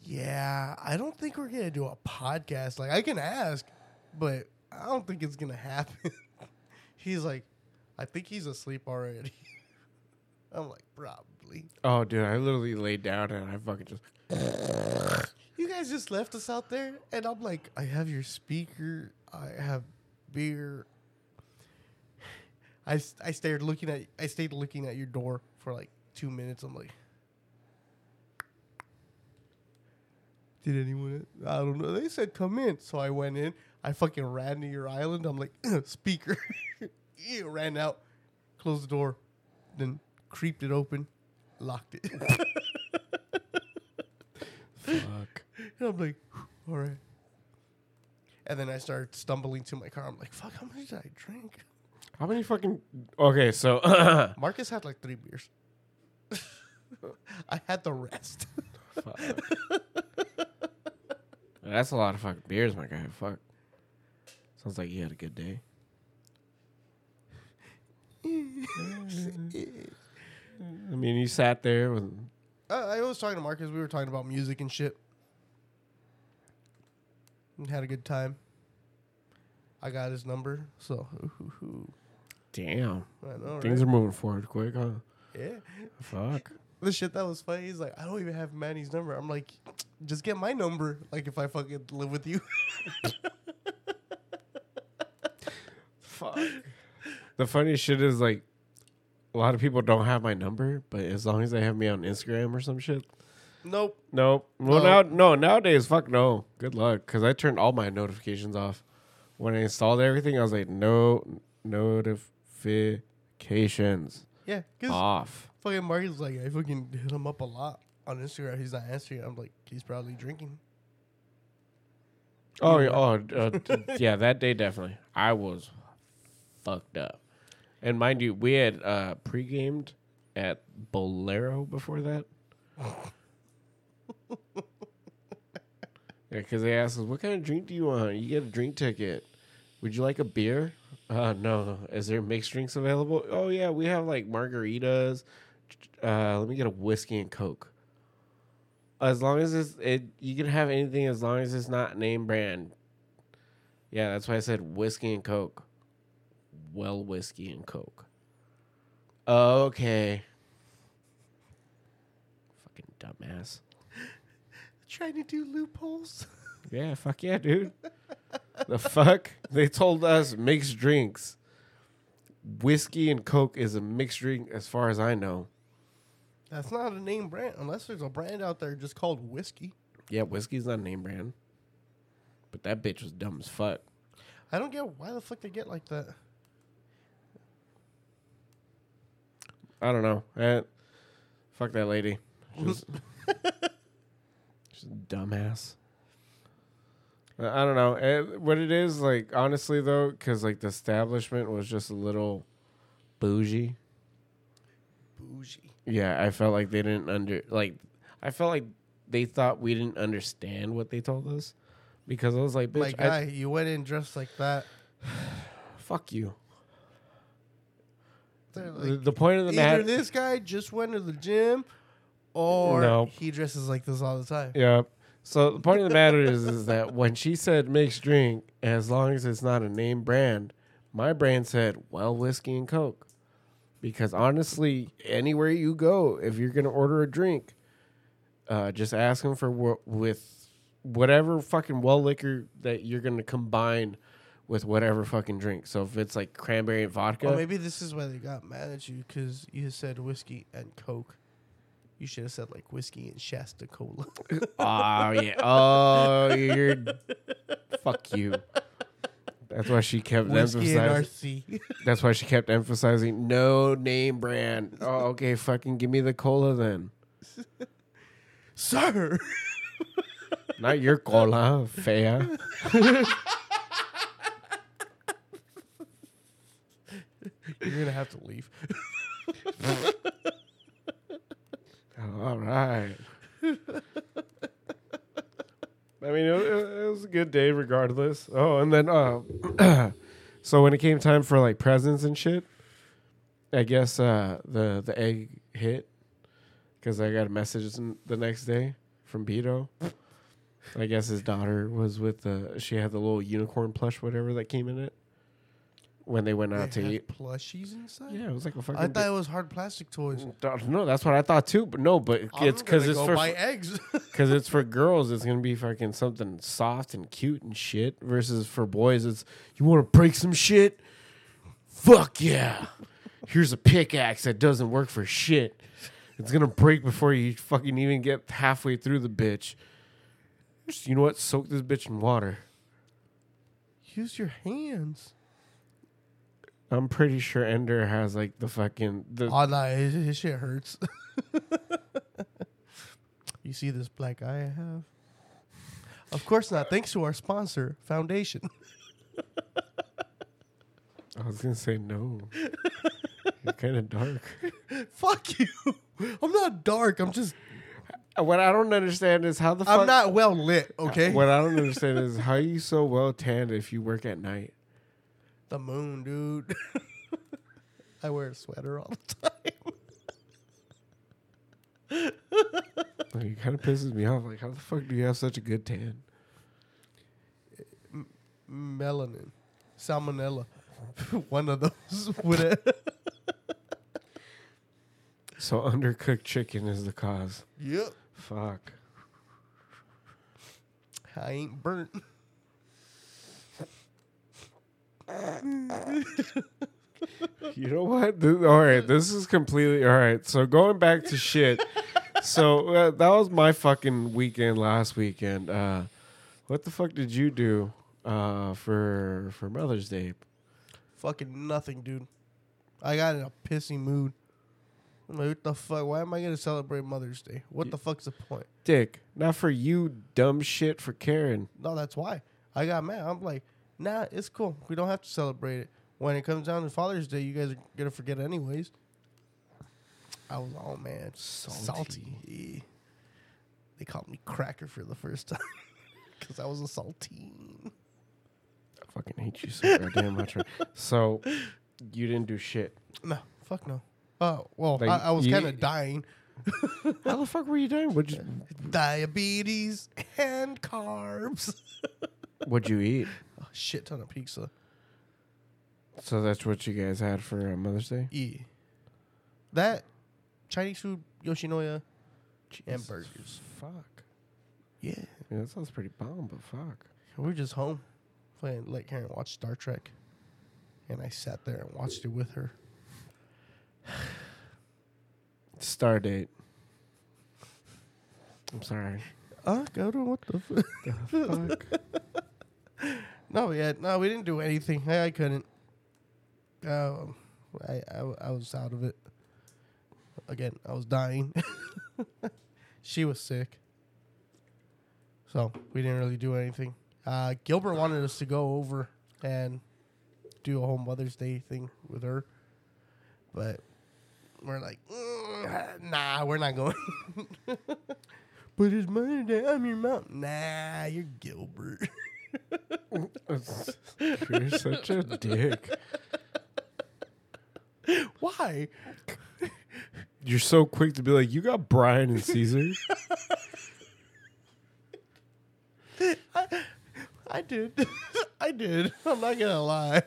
[SPEAKER 3] yeah, I don't think we're going to do a podcast. Like, I can ask, but I don't think it's going to happen. *laughs* he's like, I think he's asleep already. *laughs* I'm like, probably.
[SPEAKER 4] Oh, dude, I literally laid down and I fucking just.
[SPEAKER 3] You guys just left us out there, and I'm like, I have your speaker, I have beer. *sighs* I, I stared looking at I stayed looking at your door for like two minutes. I'm like, did anyone? I don't know. They said come in, so I went in. I fucking ran to your island. I'm like *laughs* speaker. *laughs* yeah, ran out, closed the door, then creeped it open, locked it. *laughs*
[SPEAKER 4] Fuck.
[SPEAKER 3] And I'm like, all right. And then I started stumbling to my car. I'm like, fuck, how much did I drink?
[SPEAKER 4] How many fucking. Okay, so. *laughs*
[SPEAKER 3] Marcus had like three beers. *laughs* I had the rest.
[SPEAKER 4] Fuck. That's a lot of fucking beers, my guy. Fuck. Sounds like you had a good day. *laughs* I mean, you sat there with.
[SPEAKER 3] I, I was talking to Marcus. We were talking about music and shit. And had a good time. I got his number, so
[SPEAKER 4] Damn.
[SPEAKER 3] I know,
[SPEAKER 4] Things
[SPEAKER 3] right?
[SPEAKER 4] are moving forward quick, huh?
[SPEAKER 3] yeah.
[SPEAKER 4] Fuck.
[SPEAKER 3] The shit that was funny is like, I don't even have Manny's number. I'm like, just get my number. Like if I fucking live with you.
[SPEAKER 4] Fuck. The funniest shit is like, a lot of people don't have my number, but as long as they have me on Instagram or some shit,
[SPEAKER 3] nope.
[SPEAKER 4] Nope. Well,
[SPEAKER 3] No.
[SPEAKER 4] now no nowadays, fuck no. Good luck, because I turned all my notifications off when I installed everything. I was like, no notifications
[SPEAKER 3] Yeah,
[SPEAKER 4] off.
[SPEAKER 3] fucking Marcus like, I fucking hit him up a lot on Instagram. He's not answering. I'm like, he's probably drinking.
[SPEAKER 4] Oh, yeah, oh, uh, *laughs* yeah. That day definitely, I was fucked up. And mind you, we had uh, pre-gamed at Bowlero before that. *laughs* *laughs* Yeah, because they asked us, "What kind of drink do you want? You get a drink ticket. Would you like a beer? Uh, no. Is there mixed drinks available? Oh yeah, we have like margaritas. Uh, let me get a whiskey and coke. As long as it's it, you can have anything as long as it's not name brand. Yeah, that's why I said whiskey and coke. Well, whiskey and coke. Okay. Fucking dumbass.
[SPEAKER 3] Trying to do loopholes. *laughs*
[SPEAKER 4] Yeah, fuck yeah, dude. the fuck? They told us mixed drinks. Whiskey and Coke is a mixed drink as far as I know.
[SPEAKER 3] That's not a name brand unless there's a brand out there just called whiskey.
[SPEAKER 4] Yeah, whiskey's not a name brand. But that bitch was dumb as fuck.
[SPEAKER 3] I don't get why the fuck they get like that.
[SPEAKER 4] I don't know. Eh, fuck that lady. She's a *laughs* dumbass. I I don't know. Eh, what it is, like, honestly, though, because, like, the establishment was just a little bougie.
[SPEAKER 3] Bougie.
[SPEAKER 4] Yeah, I felt like they didn't under like I felt like they thought we didn't understand what they told us because I was like,
[SPEAKER 3] My
[SPEAKER 4] bitch,
[SPEAKER 3] guy,
[SPEAKER 4] I,
[SPEAKER 3] you went in dressed like that. *sighs*
[SPEAKER 4] fuck you.
[SPEAKER 3] They're
[SPEAKER 4] The,
[SPEAKER 3] like,
[SPEAKER 4] the point of the
[SPEAKER 3] either
[SPEAKER 4] matter,
[SPEAKER 3] this guy just went to the gym, or
[SPEAKER 4] Nope.
[SPEAKER 3] he dresses like this all the time.
[SPEAKER 4] yeah. So the point of the matter is, is that when she said mixed drink, as long as it's not a name brand, my brand said well whiskey and coke, because honestly, anywhere you go, if you're gonna order a drink, uh, just ask them for wh- with whatever fucking well liquor that you're gonna combine with whatever fucking drink. So if it's like cranberry and vodka,
[SPEAKER 3] Or maybe this is why they got mad at you because you said whiskey and coke. You should have said like whiskey and Shasta Cola.
[SPEAKER 4] oh *laughs* ah, yeah, oh you're *laughs* fuck you. That's why she kept
[SPEAKER 3] whiskey
[SPEAKER 4] emphasizing.
[SPEAKER 3] RC. *laughs*
[SPEAKER 4] That's why she kept emphasizing no name brand. Oh, okay, fucking give me the cola then.
[SPEAKER 3] Sir.
[SPEAKER 4] Not your cola, fea.
[SPEAKER 3] You're gonna have to leave.
[SPEAKER 4] All right. I mean, it, it- was a good day regardless. Oh, and then, uh, *clears throat* so when it came time for like presents and shit, I guess uh, the the egg hit because I got a message the next day from Beto. I guess his daughter was with the. She had the little unicorn plush, whatever that came in it. When they went out
[SPEAKER 3] They
[SPEAKER 4] to eat.
[SPEAKER 3] plushies inside.
[SPEAKER 4] Yeah, it was like a fucking.
[SPEAKER 3] I thought it was hard plastic toys.
[SPEAKER 4] Mm, no, that's what I thought too. But no, but
[SPEAKER 3] I'm
[SPEAKER 4] it's because it's for
[SPEAKER 3] eggs. *laughs*
[SPEAKER 4] because it's for girls. It's gonna be fucking something soft and cute and shit. Versus for boys, it's you want to break some shit. Fuck yeah! Here's a pickaxe that doesn't work for shit. It's gonna break before you fucking even get halfway through the bitch. Just you know what? Soak this bitch in water.
[SPEAKER 3] Use your hands.
[SPEAKER 4] I'm pretty sure Ender has like the fucking the
[SPEAKER 3] Oh no, his, his shit hurts. *laughs* you see this black eye I have? Of course not. Thanks to our sponsor, Foundation. *laughs*
[SPEAKER 4] I was gonna say no. You're kind of dark. *laughs*
[SPEAKER 3] Fuck you. I'm not dark. I'm just.
[SPEAKER 4] What I don't understand is how the fuck
[SPEAKER 3] I'm not well lit. Okay.
[SPEAKER 4] What I don't understand is how you so well tanned if you work at night.
[SPEAKER 3] The moon, dude. *laughs* I wear a sweater all the time. *laughs*
[SPEAKER 4] Like, it kind of pisses me off. Like, how the fuck do you have such a good tan?
[SPEAKER 3] Melanin, salmonella. *laughs* One of those with it.
[SPEAKER 4] So undercooked chicken is the cause.
[SPEAKER 3] Yep.
[SPEAKER 4] Fuck.
[SPEAKER 3] I ain't burnt. *laughs*
[SPEAKER 4] You know what? Th- all right, this is completely all right. So going back to shit. so uh, that was my fucking weekend last weekend. Uh, what the fuck did you do uh, for for Mother's Day?
[SPEAKER 3] Fucking nothing, dude. I got in a pissy mood. I'm like, what the fuck? Why am I gonna celebrate Mother's Day? What the fuck's the point?
[SPEAKER 4] Dick, not for you, dumb shit for Karen.
[SPEAKER 3] No, that's why I got mad. I'm like, nah, it's cool. We don't have to celebrate it. When it comes down to Father's Day, you guys are gonna forget anyways. I was all man, salty. They called me cracker for the first *laughs* time because I was a saltine.
[SPEAKER 4] I fucking hate you so goddamn much. So you didn't do shit.
[SPEAKER 3] No, fuck no. Oh well,
[SPEAKER 4] Like,
[SPEAKER 3] I, I was kind of dying.
[SPEAKER 4] How the fuck were you doing? What'd you *laughs*
[SPEAKER 3] Diabetes and carbs. *laughs*
[SPEAKER 4] What'd you eat?
[SPEAKER 3] Shit ton of pizza.
[SPEAKER 4] So that's what you guys had for uh, Mother's Day.
[SPEAKER 3] Yeah. That Chinese food, Yoshinoya, and burgers.
[SPEAKER 4] Fuck.
[SPEAKER 3] Yeah,
[SPEAKER 4] Yeah, that sounds pretty bomb, but fuck.
[SPEAKER 3] We were just home, playing let Karen watch Star Trek, and I sat there and watched it with her. *sighs*
[SPEAKER 4] Star date. I'm sorry.
[SPEAKER 3] Uh, go to what the. F-
[SPEAKER 4] The fuck? *laughs*
[SPEAKER 3] no, yeah, no, we didn't do anything. I, I couldn't. Um, I, I I was out of it. Again, I was dying. *laughs* she was sick, so we didn't really do anything. Uh, Gilbert wanted us to go over and do a whole Mother's Day thing with her, but we're like, "Mm, nah, we're not going. *laughs* but it's Mother's Day. I'm your mom. Nah, you're Gilbert. *laughs* *laughs*
[SPEAKER 4] You're such a dick.
[SPEAKER 3] Why?
[SPEAKER 4] You're so quick to be like, you got Brian and Caesar. *laughs*
[SPEAKER 3] I did. *laughs* I did. I'm not gonna lie.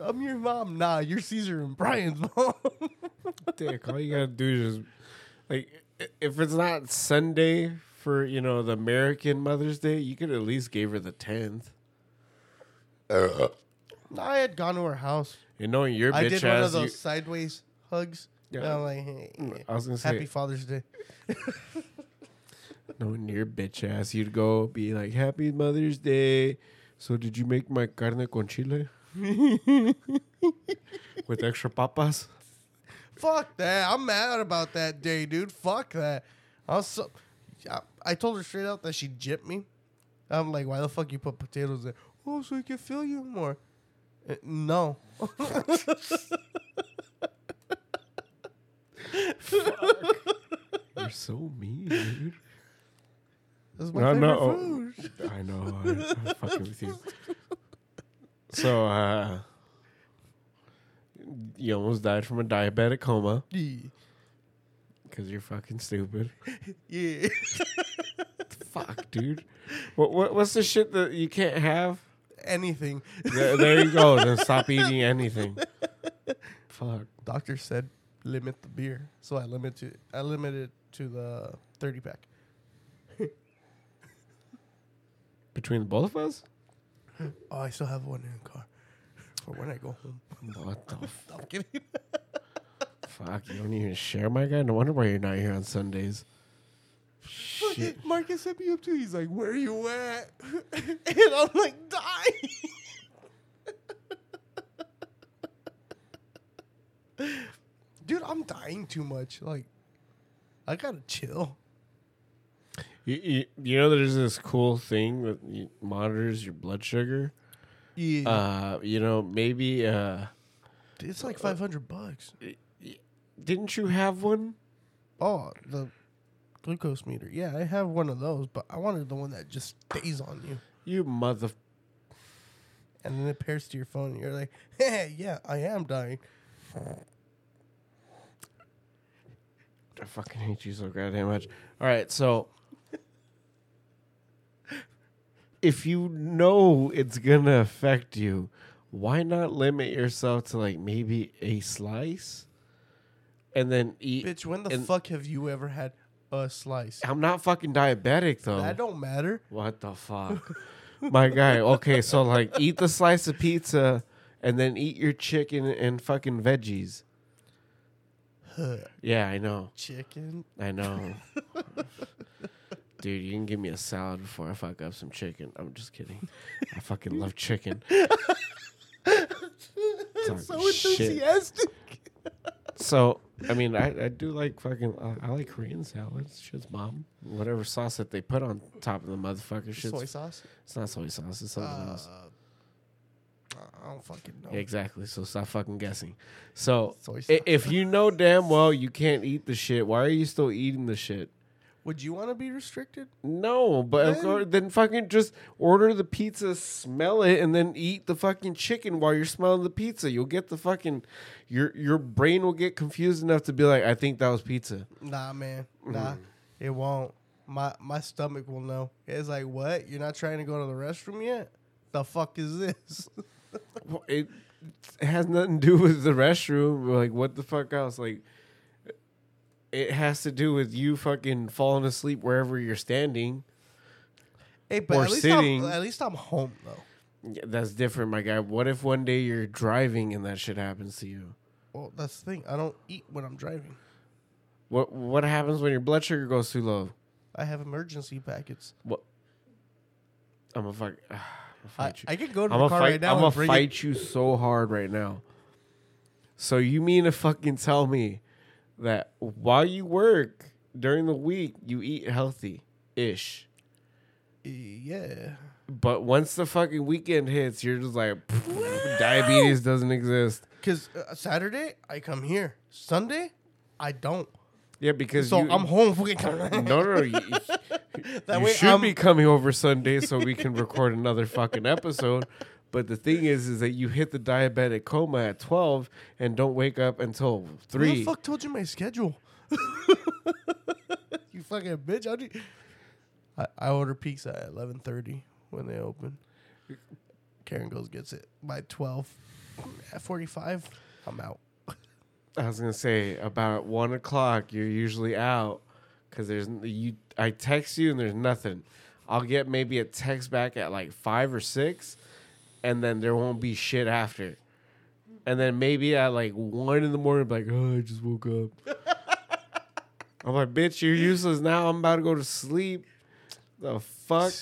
[SPEAKER 3] I'm your mom. Nah, you're Caesar and Brian's mom.
[SPEAKER 4] dick. All you gotta do is just like if it's not Sunday for you know the American Mother's Day, you could at least gave her the tenth. Uh, uh.
[SPEAKER 3] nah, I had gone to her house.
[SPEAKER 4] And knowing your
[SPEAKER 3] I
[SPEAKER 4] bitch
[SPEAKER 3] did one of
[SPEAKER 4] ass, you-
[SPEAKER 3] those sideways hugs.
[SPEAKER 4] Yeah.
[SPEAKER 3] Yeah. I'm like, hey,
[SPEAKER 4] I was gonna say,
[SPEAKER 3] happy Father's Day. *laughs*
[SPEAKER 4] knowing your bitch ass, you'd go be like, "Happy Mother's Day." So did you make my carne con chile *laughs* with extra papas?
[SPEAKER 3] Fuck that. I'm mad about that day, dude. Fuck that. I was so. I, I told her straight out that she gypped me. I'm like, why the fuck you put potatoes there? Oh, so I can feel you more. Uh, no. *laughs*
[SPEAKER 4] You're so mean, dude.
[SPEAKER 3] This is my
[SPEAKER 4] No,
[SPEAKER 3] favorite
[SPEAKER 4] no, oh.
[SPEAKER 3] food.
[SPEAKER 4] I know. I, I'm fucking with you. So, uh, you almost died from a diabetic coma
[SPEAKER 3] Yeah.
[SPEAKER 4] because you're fucking stupid. *laughs*
[SPEAKER 3] yeah. *laughs*
[SPEAKER 4] Fuck, dude. What, what what's the shit that you can't have?
[SPEAKER 3] Anything.
[SPEAKER 4] There, there you go. Then stop eating anything. Fuck.
[SPEAKER 3] Doctor said limit the beer, so I limit to I limited to the thirty pack.
[SPEAKER 4] Between the both of us?
[SPEAKER 3] Oh, I still have one in the car for when I go home.
[SPEAKER 4] What the *laughs*
[SPEAKER 3] I'm kidding.
[SPEAKER 4] fuck? You don't even share my guy? No wonder why you're not here on Sundays. Shit.
[SPEAKER 3] Marcus hit me up too. He's like, "Where are you at?" *laughs* and I'm like, "Dying." *laughs* Dude, I'm dying too much. Like, I gotta chill.
[SPEAKER 4] You, you, you know, there's this cool thing that monitors your blood sugar.
[SPEAKER 3] Yeah,
[SPEAKER 4] Uh, you know, maybe uh,
[SPEAKER 3] it's like 500 bucks.
[SPEAKER 4] didn't you have one?
[SPEAKER 3] Oh, the glucose meter. Yeah, I have one of those, but I wanted the one that just stays on you,
[SPEAKER 4] You mother.
[SPEAKER 3] and then it pairs to your phone, and you're like, *laughs* "Hey, yeah, I am dying."
[SPEAKER 4] I fucking hate you so goddamn much. All right, so *laughs* if you know it's gonna affect you, why not limit yourself to like maybe a slice, and then eat?
[SPEAKER 3] Bitch, when the
[SPEAKER 4] and-
[SPEAKER 3] fuck have you ever had a slice?
[SPEAKER 4] I'm not fucking diabetic though.
[SPEAKER 3] That don't matter.
[SPEAKER 4] What the fuck? *laughs* My guy. Okay, so like eat the slice of pizza and then eat your chicken and fucking veggies. Yeah, I know.
[SPEAKER 3] Chicken.
[SPEAKER 4] I know. *laughs* Dude, you can give me a salad before I fuck up some chicken. I'm just kidding. I fucking love chicken. *laughs*
[SPEAKER 3] So enthusiastic.
[SPEAKER 4] So, I mean, I, I do like fucking, uh, I like Korean salads. Shit's bomb. Whatever sauce that they put on top of the motherfucker shit's
[SPEAKER 3] Soy sauce.
[SPEAKER 4] It's not soy sauce. It's something else.
[SPEAKER 3] Uh, I don't fucking know.
[SPEAKER 4] Exactly. So stop fucking guessing. So
[SPEAKER 3] Soy
[SPEAKER 4] i- if you know damn well you can't eat the shit, why are you still eating the shit?
[SPEAKER 3] Would you want to be restricted?
[SPEAKER 4] No, but
[SPEAKER 3] Then-
[SPEAKER 4] course, then fucking just order the pizza, smell it, and then eat the fucking chicken while you're smelling the pizza. You'll get the fucking your your brain will get confused enough to be like, I think that was pizza.
[SPEAKER 3] Nah, man.
[SPEAKER 4] Mm.
[SPEAKER 3] Nah, it won't. My my stomach will know. It's like, what? You're not trying to go to the restroom yet? The fuck is this? *laughs*
[SPEAKER 4] Well, it, it has nothing to do with the restroom. Like, what the fuck else? Like, it has to do with you fucking falling asleep wherever you're standing.
[SPEAKER 3] Hey, but
[SPEAKER 4] Or
[SPEAKER 3] at least
[SPEAKER 4] sitting.
[SPEAKER 3] I'm, at least I'm home though.
[SPEAKER 4] Yeah, That's different, my guy. What if one day you're driving and that shit happens to you?
[SPEAKER 3] Well, that's the thing. I don't eat when I'm driving.
[SPEAKER 4] What what happens when your blood sugar goes too low?
[SPEAKER 3] I have emergency packets. What?
[SPEAKER 4] I'm gonna fuck. *sighs* I'm
[SPEAKER 3] I,
[SPEAKER 4] fight you.
[SPEAKER 3] I can go to
[SPEAKER 4] I'm
[SPEAKER 3] the car
[SPEAKER 4] fight.
[SPEAKER 3] right now
[SPEAKER 4] I'm gonna fight you so hard right now. So you mean to fucking tell me that while you work during the week you eat healthy ish.
[SPEAKER 3] Yeah.
[SPEAKER 4] but once the fucking weekend hits, you're just like diabetes doesn't exist.
[SPEAKER 3] Because uh, Saturday I come here. Sunday I don't.
[SPEAKER 4] Yeah, because
[SPEAKER 3] So
[SPEAKER 4] you,
[SPEAKER 3] I'm home. Fucking *laughs*
[SPEAKER 4] No, no, no. You, *laughs*
[SPEAKER 3] That
[SPEAKER 4] you
[SPEAKER 3] way
[SPEAKER 4] should
[SPEAKER 3] I'm-
[SPEAKER 4] be coming over Sunday so we can record another fucking episode. But the thing is, is that you hit the diabetic coma at 12 and don't wake up until 3.
[SPEAKER 3] Who the
[SPEAKER 4] 3.
[SPEAKER 3] fuck told you my schedule? *laughs* you fucking bitch. How do you... I, I order pizza at eleven thirty when they open. Karen goes gets it by twelve. At forty five, I'm out.
[SPEAKER 4] I was gonna say about one o'clock. You're usually out because there's you. I text you and there's nothing. I'll get maybe a text back at like five or six, and then there won't be shit after. And then maybe at like one in the morning, like oh, I just woke up. *laughs* I'm like, bitch, you're useless now. I'm about to go to sleep. The fuck?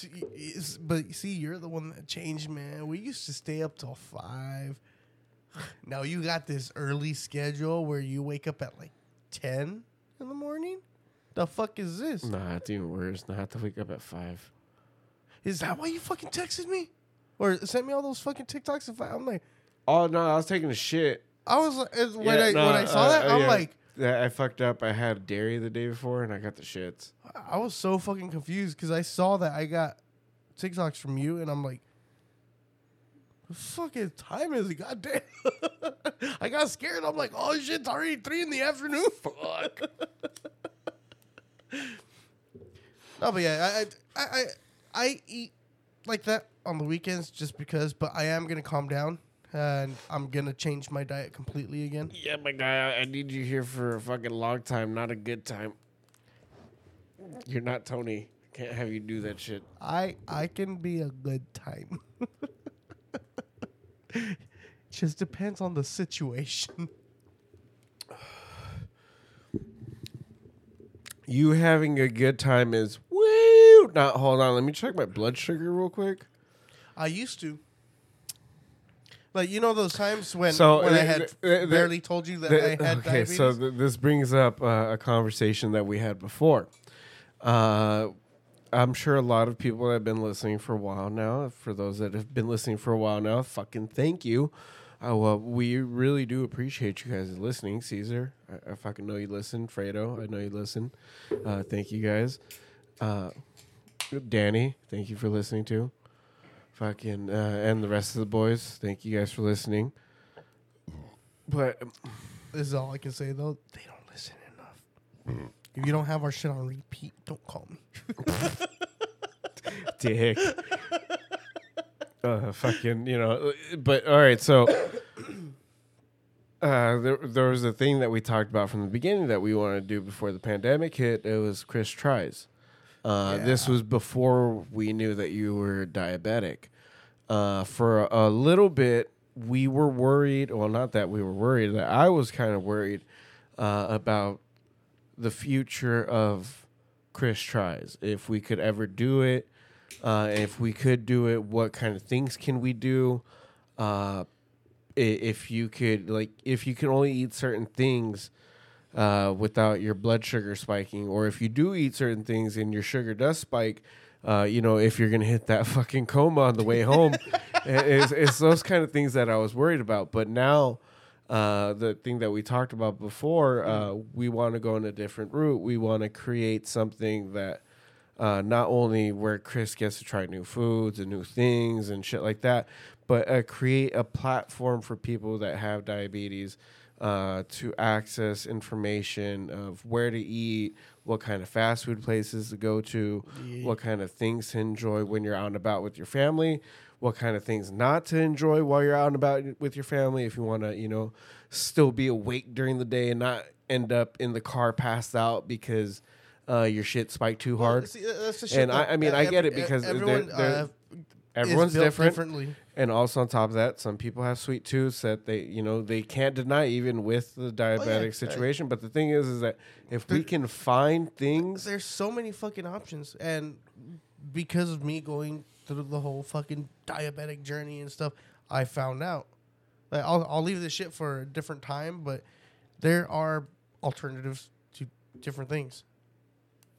[SPEAKER 3] But see, you're the one that changed, man. We used to stay up till five. *laughs* Now you got this early schedule where you wake up at like ten in the morning. The fuck is this?
[SPEAKER 4] Nah, it's even worse. Now I have to wake up at five.
[SPEAKER 3] Is that why you fucking texted me, or sent me all those fucking TikToks? If I, I'm like,
[SPEAKER 4] Oh no, I was taking a shit.
[SPEAKER 3] I was like, when
[SPEAKER 4] Yeah,
[SPEAKER 3] I
[SPEAKER 4] no,
[SPEAKER 3] when I saw
[SPEAKER 4] uh,
[SPEAKER 3] that,
[SPEAKER 4] uh,
[SPEAKER 3] I'm
[SPEAKER 4] yeah.
[SPEAKER 3] like,
[SPEAKER 4] I fucked up. I had dairy the day before, and I got the shits.
[SPEAKER 3] I was so fucking confused because I saw that I got TikToks from you, and I'm like, the fucking time is it? God damn. *laughs* I got scared. I'm like, oh shit, it's already three in the afternoon. *laughs* Fuck. *laughs* no, but yeah, I, I, I, I eat like that on the weekends just because, but I am gonna calm down and I'm gonna change my diet completely again.
[SPEAKER 4] Yeah, my guy, I, I need you here for a fucking long time, not a good time. You're not Tony. Can't have you do that shit.
[SPEAKER 3] I I can be a good time. *laughs* Just depends on the situation. *laughs*
[SPEAKER 4] You having a good time is Now, hold on. Let me check my blood sugar real quick.
[SPEAKER 3] I used to. Like you know those times when
[SPEAKER 4] So,
[SPEAKER 3] when I
[SPEAKER 4] uh,
[SPEAKER 3] had
[SPEAKER 4] th- th-
[SPEAKER 3] barely told you that
[SPEAKER 4] Th-
[SPEAKER 3] I had
[SPEAKER 4] okay,
[SPEAKER 3] diabetes.
[SPEAKER 4] so th- this brings up uh, a conversation that we had before. Uh, I'm sure a lot of people have been listening for a while now. For those that have been listening for a while now, fucking thank you. Uh, well, we really do appreciate you guys listening. Caesar, I, I fucking know you listen. Fredo, I know you listen. Uh, thank you guys. Uh, Danny, thank you for listening too. Fucking uh, and the rest of the boys, thank you guys for listening. But
[SPEAKER 3] this is all I can say though. They don't listen enough. If you don't have our shit on repeat, don't call me. *laughs*
[SPEAKER 4] dick. uh, fucking, you know. But all right, so uh, there, there was a thing that we talked about from the beginning that we wanted to do before the pandemic hit. It was Chris tries. Uh, This was before we knew that you were diabetic. Uh, for a little bit, we were worried. Well, not that we were worried. That I was kind of worried uh, about the future of Chris tries. If we could ever do it, uh, if we could do it, what kind of things can we do? Uh, if you could, like, if you can only eat certain things uh, without your blood sugar spiking, or if you do eat certain things and your sugar does spike, uh, you know, if you're gonna hit that *laughs* fucking coma on the way home, it's, it's those kind of things that I was worried about. But now, uh, the thing that we talked about before, uh, we want to go in a different route. We want to create something that uh, not only where Chris gets to try new foods and new things and shit like that, but uh, create a platform for people that have diabetes uh, to access information of where to eat, what kind of fast food places to go to, what kind of things to enjoy when you're out and about with your family, what kind of things not to enjoy while you're out and about with your family if you want to, you know, still be awake during the day and not end up in the car passed out because uh, your shit spiked too hard.
[SPEAKER 3] See, that's the shit
[SPEAKER 4] And I- I mean, I get it because they're-
[SPEAKER 3] everyone
[SPEAKER 4] they're-
[SPEAKER 3] uh,
[SPEAKER 4] Everyone's different.
[SPEAKER 3] differently.
[SPEAKER 4] And also on top of that, some people have sweet tooths that they, you know, they can't deny even with the oh, diabetic
[SPEAKER 3] yeah.
[SPEAKER 4] situation. But the thing is, is that if we can find things,
[SPEAKER 3] There's so many fucking options, and because of me going through the whole fucking diabetic journey and stuff, I found out. Like, I'll I'll leave this shit for a different time, but there are alternatives to different things.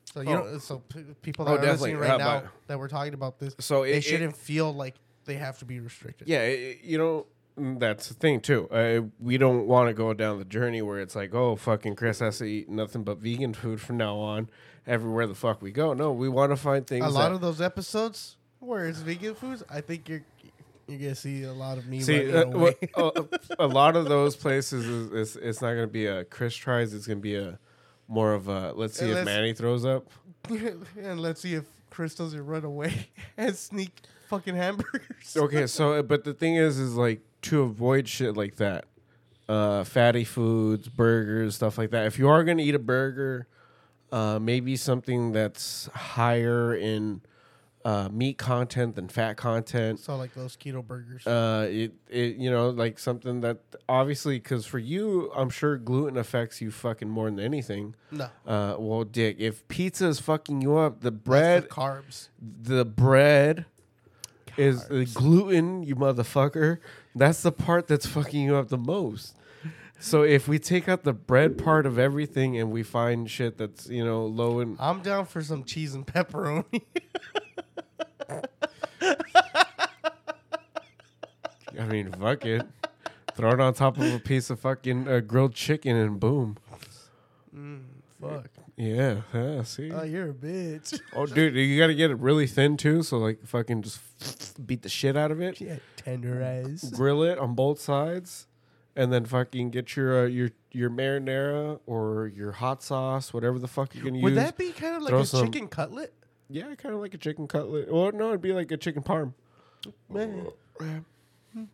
[SPEAKER 3] So you
[SPEAKER 4] Oh.
[SPEAKER 3] know, so p- people
[SPEAKER 4] Oh,
[SPEAKER 3] that are
[SPEAKER 4] definitely.
[SPEAKER 3] listening right now that we're talking about this,
[SPEAKER 4] so
[SPEAKER 3] they
[SPEAKER 4] it, it-
[SPEAKER 3] shouldn't feel like they have to be restricted.
[SPEAKER 4] yeah, it, you know, mm, that's the thing too. Uh, we don't want to go down the journey where it's like, oh, fucking Chris has to eat nothing but vegan food from now on, everywhere the fuck we go. No, we want to find things.
[SPEAKER 3] a lot of those episodes where it's vegan foods, I think you're you're gonna see a lot of me
[SPEAKER 4] See, uh, what- *laughs* uh, a lot of those places is, is it's not going to be a Chris tries. It's going to be a more of a let's see
[SPEAKER 3] And
[SPEAKER 4] if
[SPEAKER 3] let's-
[SPEAKER 4] Manny throws up. *laughs*
[SPEAKER 3] and let's see if Chris doesn't run away *laughs* and sneak fucking hamburgers.
[SPEAKER 4] Okay, so *laughs* but the thing is, is like to avoid shit like that, uh, fatty foods, burgers, stuff like that. If you are going to eat a burger, uh, maybe something that's higher in uh, meat content than fat content.
[SPEAKER 3] So like those keto burgers.
[SPEAKER 4] uh it, it you know like something that obviously because for you i'm sure gluten affects you fucking more than anything
[SPEAKER 3] no,
[SPEAKER 4] uh well dick if pizza is fucking you up the bread
[SPEAKER 3] the carbs.
[SPEAKER 4] the bread is the gluten you motherfucker that's the part that's fucking you up the most so if we take out the bread part of everything and we find shit that's you know low in
[SPEAKER 3] I'm down for some cheese and pepperoni. *laughs*
[SPEAKER 4] i mean fuck it throw it on top of a piece of fucking uh, grilled chicken and boom
[SPEAKER 3] Fuck.
[SPEAKER 4] Yeah, yeah. See,
[SPEAKER 3] Oh, you're a bitch. *laughs*
[SPEAKER 4] oh, dude, you got to get it really thin too, so like fucking just beat the shit out of it.
[SPEAKER 3] yeah, tenderized.
[SPEAKER 4] Grill it on both sides, and then fucking get your uh, your your marinara or your hot sauce, whatever the fuck you're gonna
[SPEAKER 3] Would
[SPEAKER 4] use.
[SPEAKER 3] that be kind of like a
[SPEAKER 4] some-
[SPEAKER 3] chicken cutlet?
[SPEAKER 4] yeah, kind of like a chicken cutlet. Well, no, it'd be like a chicken parm,
[SPEAKER 3] Man.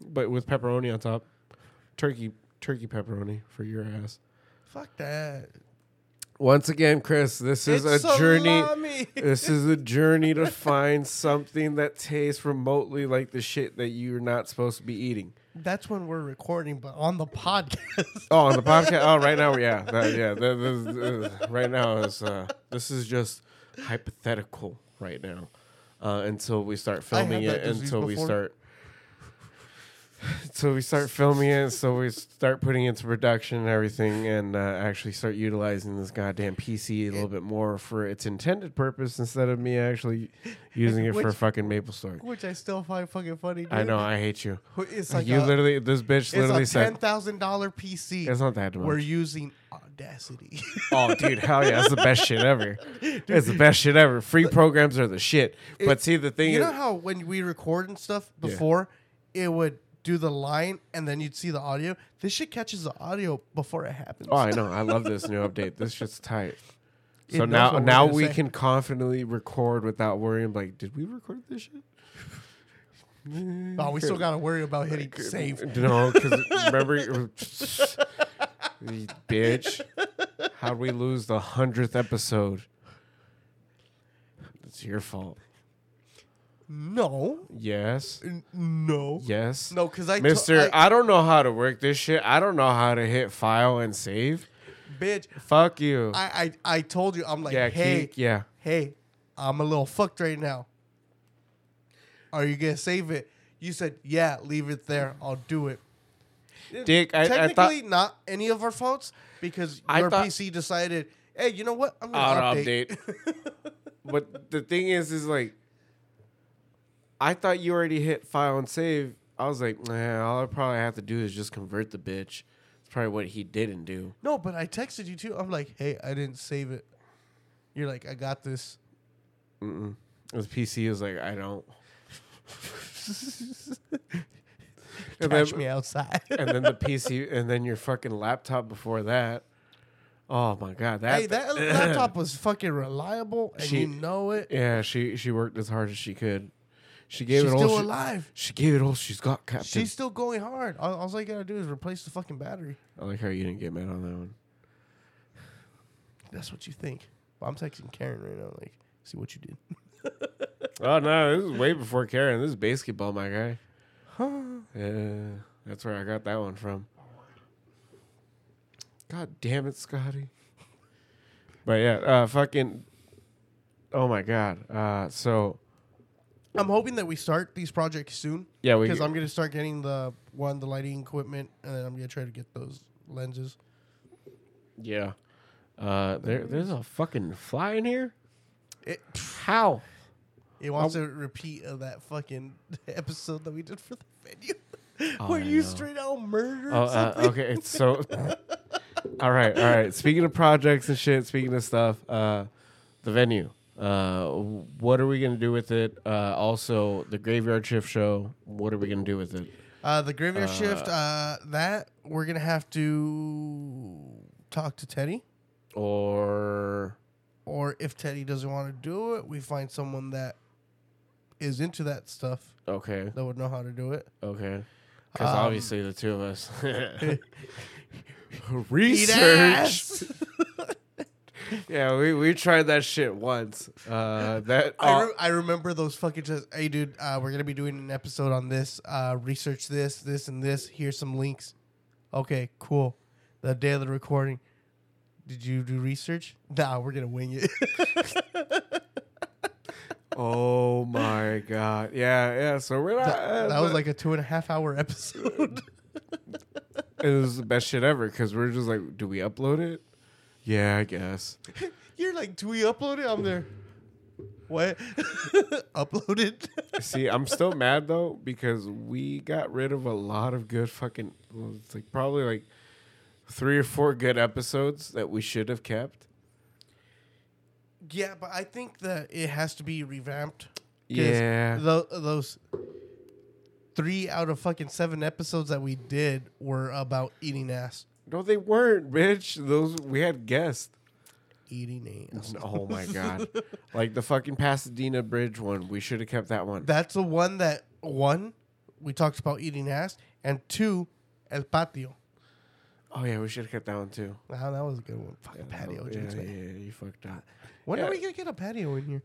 [SPEAKER 4] but with pepperoni on top. Turkey turkey pepperoni for your ass.
[SPEAKER 3] Fuck that.
[SPEAKER 4] Once again, Chris, this is
[SPEAKER 3] It's
[SPEAKER 4] a journey. *laughs* this is a journey to find something that tastes remotely like the shit that you're not supposed to be eating.
[SPEAKER 3] That's when we're recording, but on the podcast.
[SPEAKER 4] Oh, on the *laughs* podcast. Oh, right now, yeah, that, yeah. that- uh, right now is uh, this is just hypothetical right now uh, until we start filming it. Until we start. So we start filming it, so we start putting it into production and everything, and uh, actually start utilizing this goddamn PC a little bit more for its intended purpose instead of me actually using it for
[SPEAKER 3] Which-
[SPEAKER 4] fucking MapleStory.
[SPEAKER 3] Which I still find fucking funny. Dude.
[SPEAKER 4] I know, I hate you.
[SPEAKER 3] It's like
[SPEAKER 4] you
[SPEAKER 3] a,
[SPEAKER 4] literally, this bitch
[SPEAKER 3] it's
[SPEAKER 4] literally said,
[SPEAKER 3] ten thousand dollar PC.
[SPEAKER 4] "It's not that much."
[SPEAKER 3] We're using Audacity. *laughs*
[SPEAKER 4] Oh, dude, hell yeah, That's the best shit ever. It's the best shit ever. *laughs* Free programs are the shit. But see, the thing
[SPEAKER 3] you
[SPEAKER 4] is,
[SPEAKER 3] know how when we record and stuff
[SPEAKER 4] Yeah.
[SPEAKER 3] before, it would do the line and then you'd see the audio. This shit catches the audio before it happens.
[SPEAKER 4] oh, I know, I love this *laughs* new update. This shit's tight.
[SPEAKER 3] It
[SPEAKER 4] So
[SPEAKER 3] knows
[SPEAKER 4] now,
[SPEAKER 3] what we're
[SPEAKER 4] now
[SPEAKER 3] gonna
[SPEAKER 4] we
[SPEAKER 3] say.
[SPEAKER 4] can confidently record without worrying. Like, did we record this shit?
[SPEAKER 3] Oh, we still gotta worry about hitting save. *laughs*
[SPEAKER 4] No, because remember, *laughs* you bitch, how'd we lose the hundredth episode? It's your fault.
[SPEAKER 3] No,
[SPEAKER 4] Yes,
[SPEAKER 3] N- no,
[SPEAKER 4] yes.
[SPEAKER 3] no, because I,
[SPEAKER 4] Mister,
[SPEAKER 3] I,
[SPEAKER 4] I don't know how to work this shit. I don't know how to hit file and save.
[SPEAKER 3] bitch,
[SPEAKER 4] Fuck you.
[SPEAKER 3] I, I, I told you, I'm like,
[SPEAKER 4] yeah,
[SPEAKER 3] hey,
[SPEAKER 4] keep, yeah.
[SPEAKER 3] hey, I'm a little fucked right now. Are you gonna save it? You said, yeah, leave it there. I'll do it.
[SPEAKER 4] Dick, I, I
[SPEAKER 3] Technically,
[SPEAKER 4] thought
[SPEAKER 3] not any of our faults because
[SPEAKER 4] I
[SPEAKER 3] your
[SPEAKER 4] thought-
[SPEAKER 3] PC decided, hey, you know what? I'm gonna update.
[SPEAKER 4] update. *laughs* but the thing is, is like, I thought you already hit file and save. I was like, nah, all I probably have to do is just convert the bitch. It's probably what he didn't do.
[SPEAKER 3] No, but I texted you too. I'm like, hey, I didn't save it. You're like, I got this.
[SPEAKER 4] Mm-mm. His PC was like, I don't. *laughs* and,
[SPEAKER 3] Catch
[SPEAKER 4] then,
[SPEAKER 3] me outside. *laughs*
[SPEAKER 4] and then the PC, and then your fucking laptop before that. Oh my god, that
[SPEAKER 3] hey, that *laughs* laptop was fucking reliable, and
[SPEAKER 4] She-
[SPEAKER 3] you know it.
[SPEAKER 4] Yeah, she she worked as hard as she could. She gave
[SPEAKER 3] She's
[SPEAKER 4] it all.
[SPEAKER 3] still
[SPEAKER 4] she,
[SPEAKER 3] alive.
[SPEAKER 4] she gave it all she's got, Captain.
[SPEAKER 3] She's still going hard. All, all I gotta do is replace the fucking battery.
[SPEAKER 4] I like how you didn't get mad on that one.
[SPEAKER 3] That's what you think. But I'm texting Karen right now. Like, see what you did. *laughs*
[SPEAKER 4] Oh no, this is way before Karen. This is basketball, my guy. Huh? Yeah, that's where I got that one from. God damn it, Scotty. But yeah, uh, fucking. Oh my god. Uh, so
[SPEAKER 3] I'm hoping that we start these projects soon
[SPEAKER 4] yeah, we.
[SPEAKER 3] because I'm gonna start getting the one, the lighting equipment, and then I'm gonna try to get those lenses.
[SPEAKER 4] Yeah. Uh, there, there's a fucking fly in here.
[SPEAKER 3] It,
[SPEAKER 4] How?
[SPEAKER 3] it wants a repeat of that fucking *laughs* episode that we did for the venue,
[SPEAKER 4] Oh,
[SPEAKER 3] where
[SPEAKER 4] I
[SPEAKER 3] you
[SPEAKER 4] know.
[SPEAKER 3] straight out murdered
[SPEAKER 4] Oh, uh, okay. It's so. *laughs* *laughs* all right, all right. Speaking of projects and shit, speaking of stuff, uh, the venue. Uh, what are we gonna do with it? Uh, also, the graveyard shift show. What are we gonna do with it?
[SPEAKER 3] Uh, the graveyard shift, uh, that we're gonna have to talk to Teddy,
[SPEAKER 4] Or
[SPEAKER 3] or if Teddy doesn't want to do it, we find someone that is into that stuff
[SPEAKER 4] okay,
[SPEAKER 3] that would know how to do it.
[SPEAKER 4] okay, because
[SPEAKER 3] Um,
[SPEAKER 4] obviously the two of us *laughs* *laughs* research. *laughs* Yeah, we, we tried that shit once. Uh, that *laughs*
[SPEAKER 3] I, re- I remember those fucking just, hey dude, uh, we're gonna be doing an episode on this. Uh, research this, this, and this. Here's some links. Okay, cool. The day of the recording, did you do research? Nah, we're gonna wing it. *laughs*
[SPEAKER 4] oh my god, yeah, yeah. So we're not.
[SPEAKER 3] that, that was like a two and a half hour episode. *laughs*
[SPEAKER 4] it was the best shit ever because we're just like, do we upload it? Yeah, I guess. *laughs*
[SPEAKER 3] You're like, do we upload it? I'm there. What? *laughs* Uploaded? *laughs*
[SPEAKER 4] See, I'm still mad though because we got rid of a lot of good fucking. Well, it's like probably like three or four good episodes that we should have kept.
[SPEAKER 3] yeah, but I think that it has to be revamped. 'Cause
[SPEAKER 4] Yeah.
[SPEAKER 3] tho- those three out of fucking seven episodes that we did were about eating ass.
[SPEAKER 4] No, they weren't, bitch. Those we had guests.
[SPEAKER 3] Eating ass. *laughs*
[SPEAKER 4] Oh my god, like the fucking Pasadena Bridge one. We should have kept that one.
[SPEAKER 3] That's the one that one we talked about eating ass, and two, El Patio.
[SPEAKER 4] Oh yeah, we should have kept that one too.
[SPEAKER 3] Wow, that was a good one. Fucking patio
[SPEAKER 4] yeah,
[SPEAKER 3] jokes,
[SPEAKER 4] yeah,
[SPEAKER 3] man.
[SPEAKER 4] you fucked up.
[SPEAKER 3] When
[SPEAKER 4] Yeah.
[SPEAKER 3] are we gonna get a patio in here?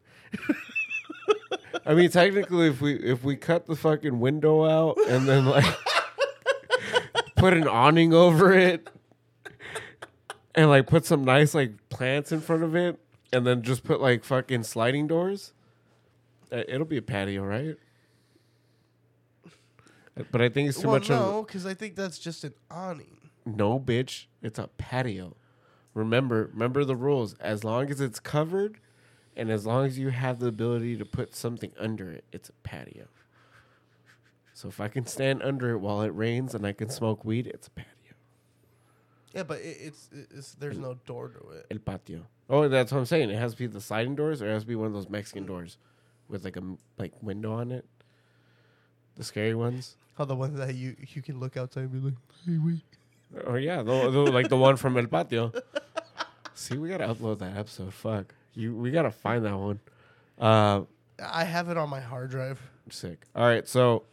[SPEAKER 3] *laughs*
[SPEAKER 4] I mean, technically, if we if we cut the fucking window out and then like *laughs* put an awning over it and like put some nice like plants in front of it and then just put like fucking sliding doors, uh, it'll be a patio, right? But I think it's too
[SPEAKER 3] well,
[SPEAKER 4] much of
[SPEAKER 3] no, because I think that's just an awning.
[SPEAKER 4] no, bitch. It's a patio. Remember, remember the rules. As long as it's covered, and as long as you have the ability to put something under it, it's a patio. So if I can stand under it while it rains and I can smoke weed, it's a patio.
[SPEAKER 3] Yeah, but it, it's, it's there's no door to it.
[SPEAKER 4] El patio. Oh, that's what I'm saying. It has to be the sliding doors, or it has to be one of those Mexican doors with like a like window on it. The scary ones.
[SPEAKER 3] How the ones that you you can look outside and be like, hey, wait.
[SPEAKER 4] Oh yeah, the, the, like the one from El Patio. See, we gotta upload that episode. Fuck you. We gotta find that one. Uh,
[SPEAKER 3] I have it on my hard drive.
[SPEAKER 4] sick. All right, so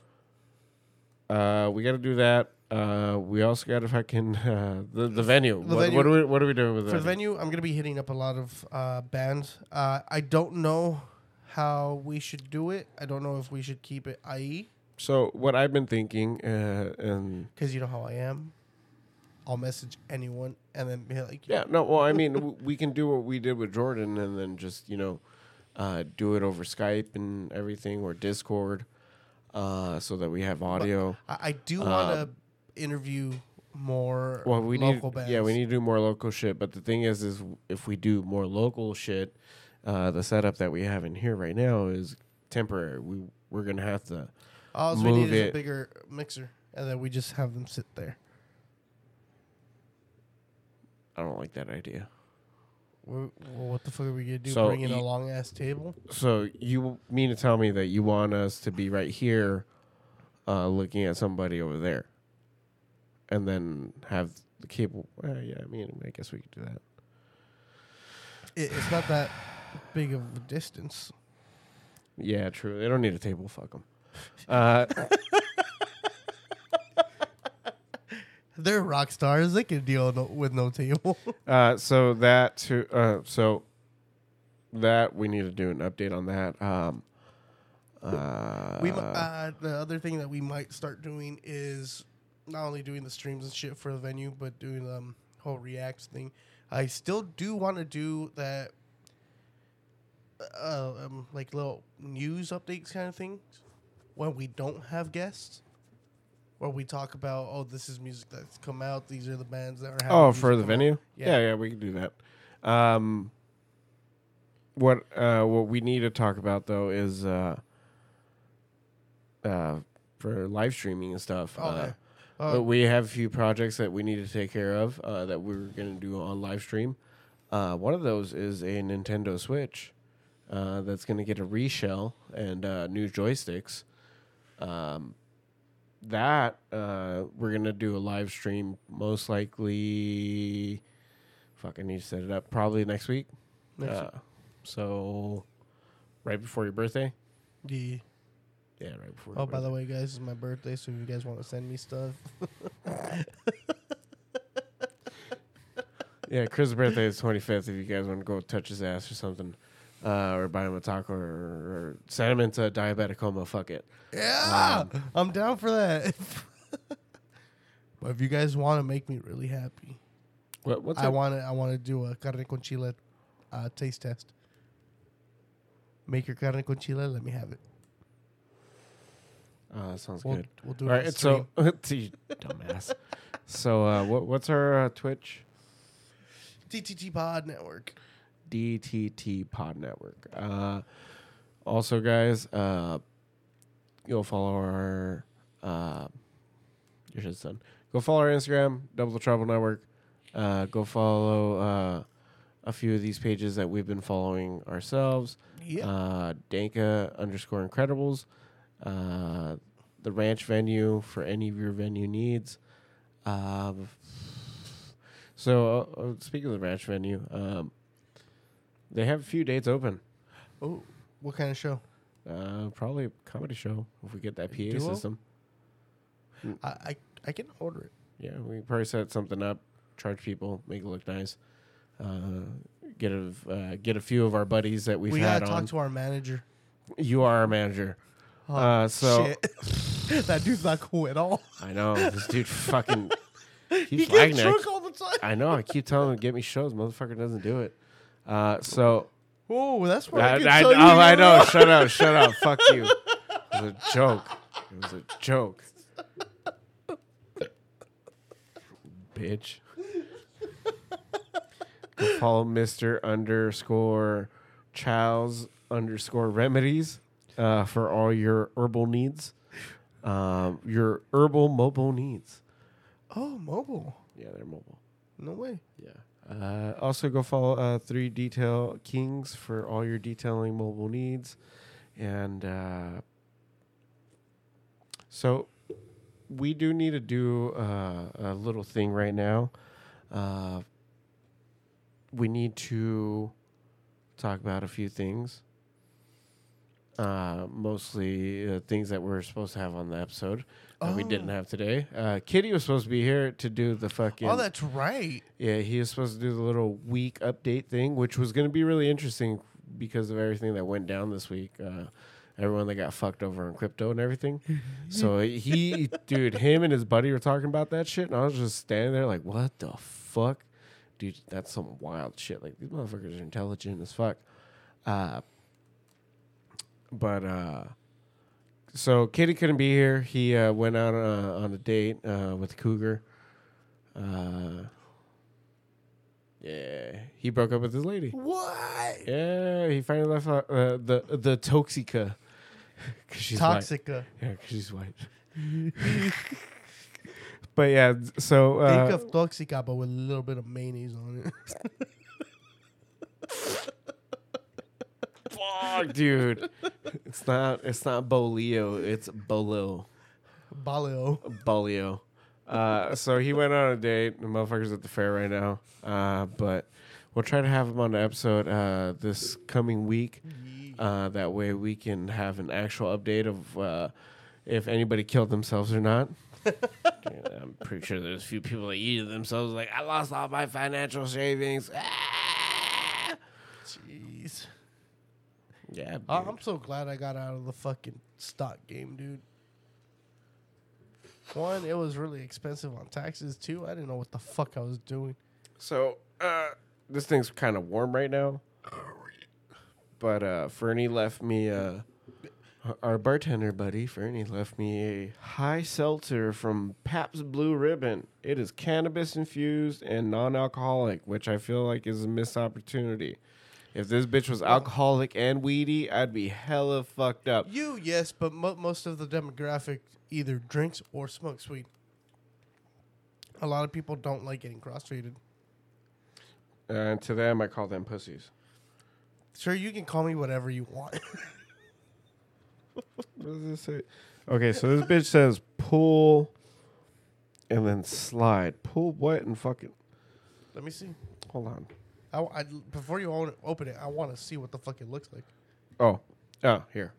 [SPEAKER 4] uh, we gotta do that. Uh, we also gotta fucking *laughs* uh, the the venue.
[SPEAKER 3] The
[SPEAKER 4] what,
[SPEAKER 3] venue-
[SPEAKER 4] what are we What are we doing with
[SPEAKER 3] For the venue, I'm gonna be hitting up a lot of uh, bands. Uh, I don't know how we should do it. I don't know if we should keep it IE
[SPEAKER 4] So what I've been thinking, uh, and
[SPEAKER 3] because you know how I am. I'll message anyone and then be like,
[SPEAKER 4] yeah, no, well, I mean, *laughs* w- we can do what we did with Jordan, and then just you know, uh, do it over Skype and everything or Discord, uh, so that we have audio.
[SPEAKER 3] I, I do
[SPEAKER 4] Uh,
[SPEAKER 3] want to interview more
[SPEAKER 4] Well, we need
[SPEAKER 3] bands.
[SPEAKER 4] yeah, we need to do more local shit. But the thing is, is if we do more local shit, uh, the setup that we have in here right now is temporary. We we're gonna have to.
[SPEAKER 3] All we need
[SPEAKER 4] move
[SPEAKER 3] a
[SPEAKER 4] it.
[SPEAKER 3] bigger mixer, and then we just have them sit there.
[SPEAKER 4] I don't like that idea.
[SPEAKER 3] Well, what the fuck are we gonna do?
[SPEAKER 4] So
[SPEAKER 3] Bring in a long ass table?
[SPEAKER 4] So you mean to tell me that you want us to be right here, uh, looking at somebody over there, and then have the cable? Uh, yeah, I mean, I guess we could do that.
[SPEAKER 3] It, it's not that big of a distance.
[SPEAKER 4] Yeah, true. They don't need a table. Fuck them. Uh, *laughs*
[SPEAKER 3] They're rock stars. They can deal no, with no table. *laughs*
[SPEAKER 4] Uh, so that to uh, so that we need to do an update on that. Um, uh,
[SPEAKER 3] we uh, the other thing that we might start doing is not only doing the streams and shit for the venue, but doing the um, whole reacts thing. I still do want to do that, uh, um, like little news updates kind of things when we don't have guests, where we talk about oh this is music that's come out, these are the bands that are. having
[SPEAKER 4] oh,
[SPEAKER 3] music
[SPEAKER 4] for the
[SPEAKER 3] come out.
[SPEAKER 4] venue.
[SPEAKER 3] Yeah.
[SPEAKER 4] Yeah. we can do that. Um, what uh, what we need to talk about though is uh, uh, for live streaming and stuff.
[SPEAKER 3] Okay.
[SPEAKER 4] Uh,
[SPEAKER 3] Uh,
[SPEAKER 4] But we have a few projects that we need to take care of uh, that we're going to do on live stream. Uh, one of those is a Nintendo Switch uh, that's going to get a reshell and uh, new joysticks. Um, that uh, we're to do a live stream most likely. Fuck, I need to set it up. Probably next week.
[SPEAKER 3] Next
[SPEAKER 4] uh, So, right before your birthday?
[SPEAKER 3] yeah.
[SPEAKER 4] Yeah, right before.
[SPEAKER 3] Oh, by the way, guys, it's my birthday, so if you guys want to send me stuff, *laughs*
[SPEAKER 4] Yeah, Chris' birthday is 25th. If you guys want to go touch his ass or something, uh, or buy him a taco, or, or send him into diabetic coma, fuck it.
[SPEAKER 3] yeah, I'm down for that. *laughs* but if you guys want to make me really happy,
[SPEAKER 4] What, what's
[SPEAKER 3] I want to I want to do a carne con chile uh, taste test. Make your carne con chile. Let me have it.
[SPEAKER 4] That sounds
[SPEAKER 3] We'll,
[SPEAKER 4] good.
[SPEAKER 3] we'll do
[SPEAKER 4] All
[SPEAKER 3] it.
[SPEAKER 4] right, so *laughs* dumbass. so, uh, what, what's our uh, Twitch?
[SPEAKER 3] TTT Pod Network.
[SPEAKER 4] DTT Pod Network. Uh, also, guys, uh, go follow our. Uh, your shit's done. Go follow our Instagram, Double the Trouble Network. Uh, go follow uh, a few of these pages that we've been following ourselves.
[SPEAKER 3] Yeah.
[SPEAKER 4] Uh, Danka underscore Incredibles. Uh, the ranch venue for any of your venue needs. Um, so, uh, uh, speaking of the ranch venue, um, they have a few dates open.
[SPEAKER 3] oh, what kind of show?
[SPEAKER 4] Uh, probably a comedy show if we get that PA
[SPEAKER 3] Duo?
[SPEAKER 4] system.
[SPEAKER 3] I, I I can order it.
[SPEAKER 4] Yeah, we can probably set something up, charge people, make it look nice. Uh, get a uh, get a few of our buddies that we've
[SPEAKER 3] we
[SPEAKER 4] had
[SPEAKER 3] gotta
[SPEAKER 4] on.
[SPEAKER 3] talk to our manager.
[SPEAKER 4] you are our manager.
[SPEAKER 3] Oh,
[SPEAKER 4] Uh, so-
[SPEAKER 3] shit. *laughs* that dude's not cool at all.
[SPEAKER 4] I know this dude fucking. *laughs*
[SPEAKER 3] He
[SPEAKER 4] He's
[SPEAKER 3] gets drunk all the time.
[SPEAKER 4] I know. I keep telling him to get me shows. Motherfucker doesn't do it. Uh, so
[SPEAKER 3] Oh, that's where I,
[SPEAKER 4] I,
[SPEAKER 3] can
[SPEAKER 4] I,
[SPEAKER 3] tell
[SPEAKER 4] oh,
[SPEAKER 3] you
[SPEAKER 4] I know. Shut up. Shut up. *laughs* Fuck you. It was a joke. It was a joke. Bitch. Go follow Mr. underscore Childs underscore remedies uh, for all your herbal needs. Um, your herbal mobile needs.
[SPEAKER 3] Oh, mobile.
[SPEAKER 4] Yeah, they're mobile.
[SPEAKER 3] No way.
[SPEAKER 4] Yeah. Uh, also, go follow uh, Three Detail Kings for all your detailing mobile needs. And uh, so, we do need to do uh, a little thing right now. Uh, we need to talk about a few things. Uh, mostly things that we're supposed to have on the episode that we didn't
[SPEAKER 3] Oh.
[SPEAKER 4] have today. Uh, Kitty was supposed to be here to do the fucking.
[SPEAKER 3] Oh, that's right.
[SPEAKER 4] Yeah, he was supposed to do the little week update thing, which was going to be really interesting because of everything that went down this week. Uh, everyone that got fucked over in crypto and everything. *laughs* so he, dude, him and his buddy were talking about that shit, and I was just standing there like, what the fuck? Dude, that's some wild shit. Like, these motherfuckers are intelligent as fuck. Uh, but, uh, so Kitty couldn't be here. He uh, went out uh, on a date uh, with Cougar. Uh, yeah, he broke up with his lady.
[SPEAKER 3] What?
[SPEAKER 4] Yeah, he finally left uh, uh, the Toxica. *laughs* 'Cause she's white.
[SPEAKER 3] Toxica.
[SPEAKER 4] Yeah, 'cause she's white. *laughs* but yeah, so
[SPEAKER 3] Think
[SPEAKER 4] uh,
[SPEAKER 3] of Toxica, but with a little bit of mayonnaise on it. *laughs*
[SPEAKER 4] fuck, dude, it's not it's not Bolio, it's Bolo.
[SPEAKER 3] Balio.
[SPEAKER 4] Bolio. Uh, so he went on a date. The motherfucker's at the fair right now. Uh, but we'll try to have him on the episode uh, this coming week. Uh, that way we can have an actual update of uh, if anybody killed themselves or not. *laughs* yeah, I'm pretty sure there's a few people that eat themselves like I lost all my financial savings. Ah! Yeah,
[SPEAKER 3] I-
[SPEAKER 4] dude.
[SPEAKER 3] I'm so glad I got out of the fucking stock game, dude. One, it was really expensive on taxes. Two, I didn't know what the fuck I was doing.
[SPEAKER 4] So uh, this thing's kind of warm right now. But uh, Fernie left me uh, our bartender buddy Fernie left me a high seltzer from Pabst Blue Ribbon. It is cannabis infused and non-alcoholic, which I feel like is a missed opportunity. If this bitch was alcoholic and weedy, I'd be hella fucked up.
[SPEAKER 3] You, yes, but mo- most of the demographic either drinks or smokes weed. A lot of people don't like getting cross-faded.
[SPEAKER 4] And to them, I call them pussies.
[SPEAKER 3] Sure, you can call me whatever you want. *laughs*
[SPEAKER 4] What does this say? Okay, so this bitch says pull and then slide. Pull what and fucking.
[SPEAKER 3] Let me see.
[SPEAKER 4] Hold on.
[SPEAKER 3] I, I- before you open it, I want to see what the fuck it looks like.
[SPEAKER 4] Oh, oh, here.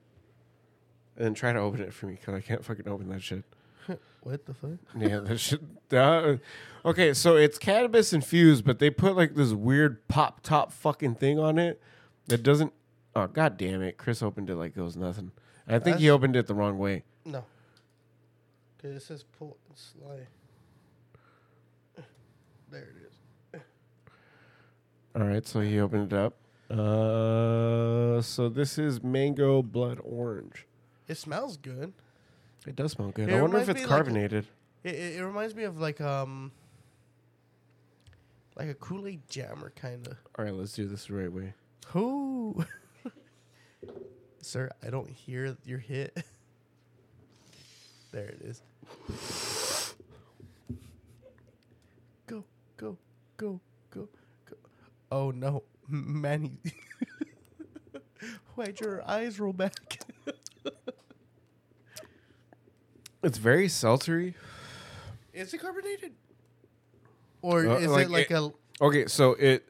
[SPEAKER 4] And then try to open it for me because I can't fucking open that shit. *laughs*
[SPEAKER 3] What the fuck? *laughs*
[SPEAKER 4] Yeah, that shit. Uh, okay, so it's cannabis infused, but they put like this weird pop top fucking thing on it that doesn't. Oh god damn it! Chris opened it like it was nothing. I think he opened it the wrong way.
[SPEAKER 3] No. Okay, it says pull and slide. There it is.
[SPEAKER 4] All right, so he opened it up. Uh, so this is mango blood orange.
[SPEAKER 3] It smells good.
[SPEAKER 4] It does smell good.
[SPEAKER 3] It
[SPEAKER 4] I wonder if it's
[SPEAKER 3] me like
[SPEAKER 4] carbonated.
[SPEAKER 3] It, it, reminds me of like um like a Kool Aid jammer kind of.
[SPEAKER 4] All right, let's do this the right way.
[SPEAKER 3] Who? *laughs* Sir, I don't hear your hit. *laughs* there it is. Go, go, go. Oh no, Manny. *laughs* Why'd your eyes roll back? *laughs*
[SPEAKER 4] It's very seltzery.
[SPEAKER 3] is it carbonated? Or
[SPEAKER 4] Uh,
[SPEAKER 3] is
[SPEAKER 4] like
[SPEAKER 3] it like
[SPEAKER 4] it-
[SPEAKER 3] a
[SPEAKER 4] Okay, so it.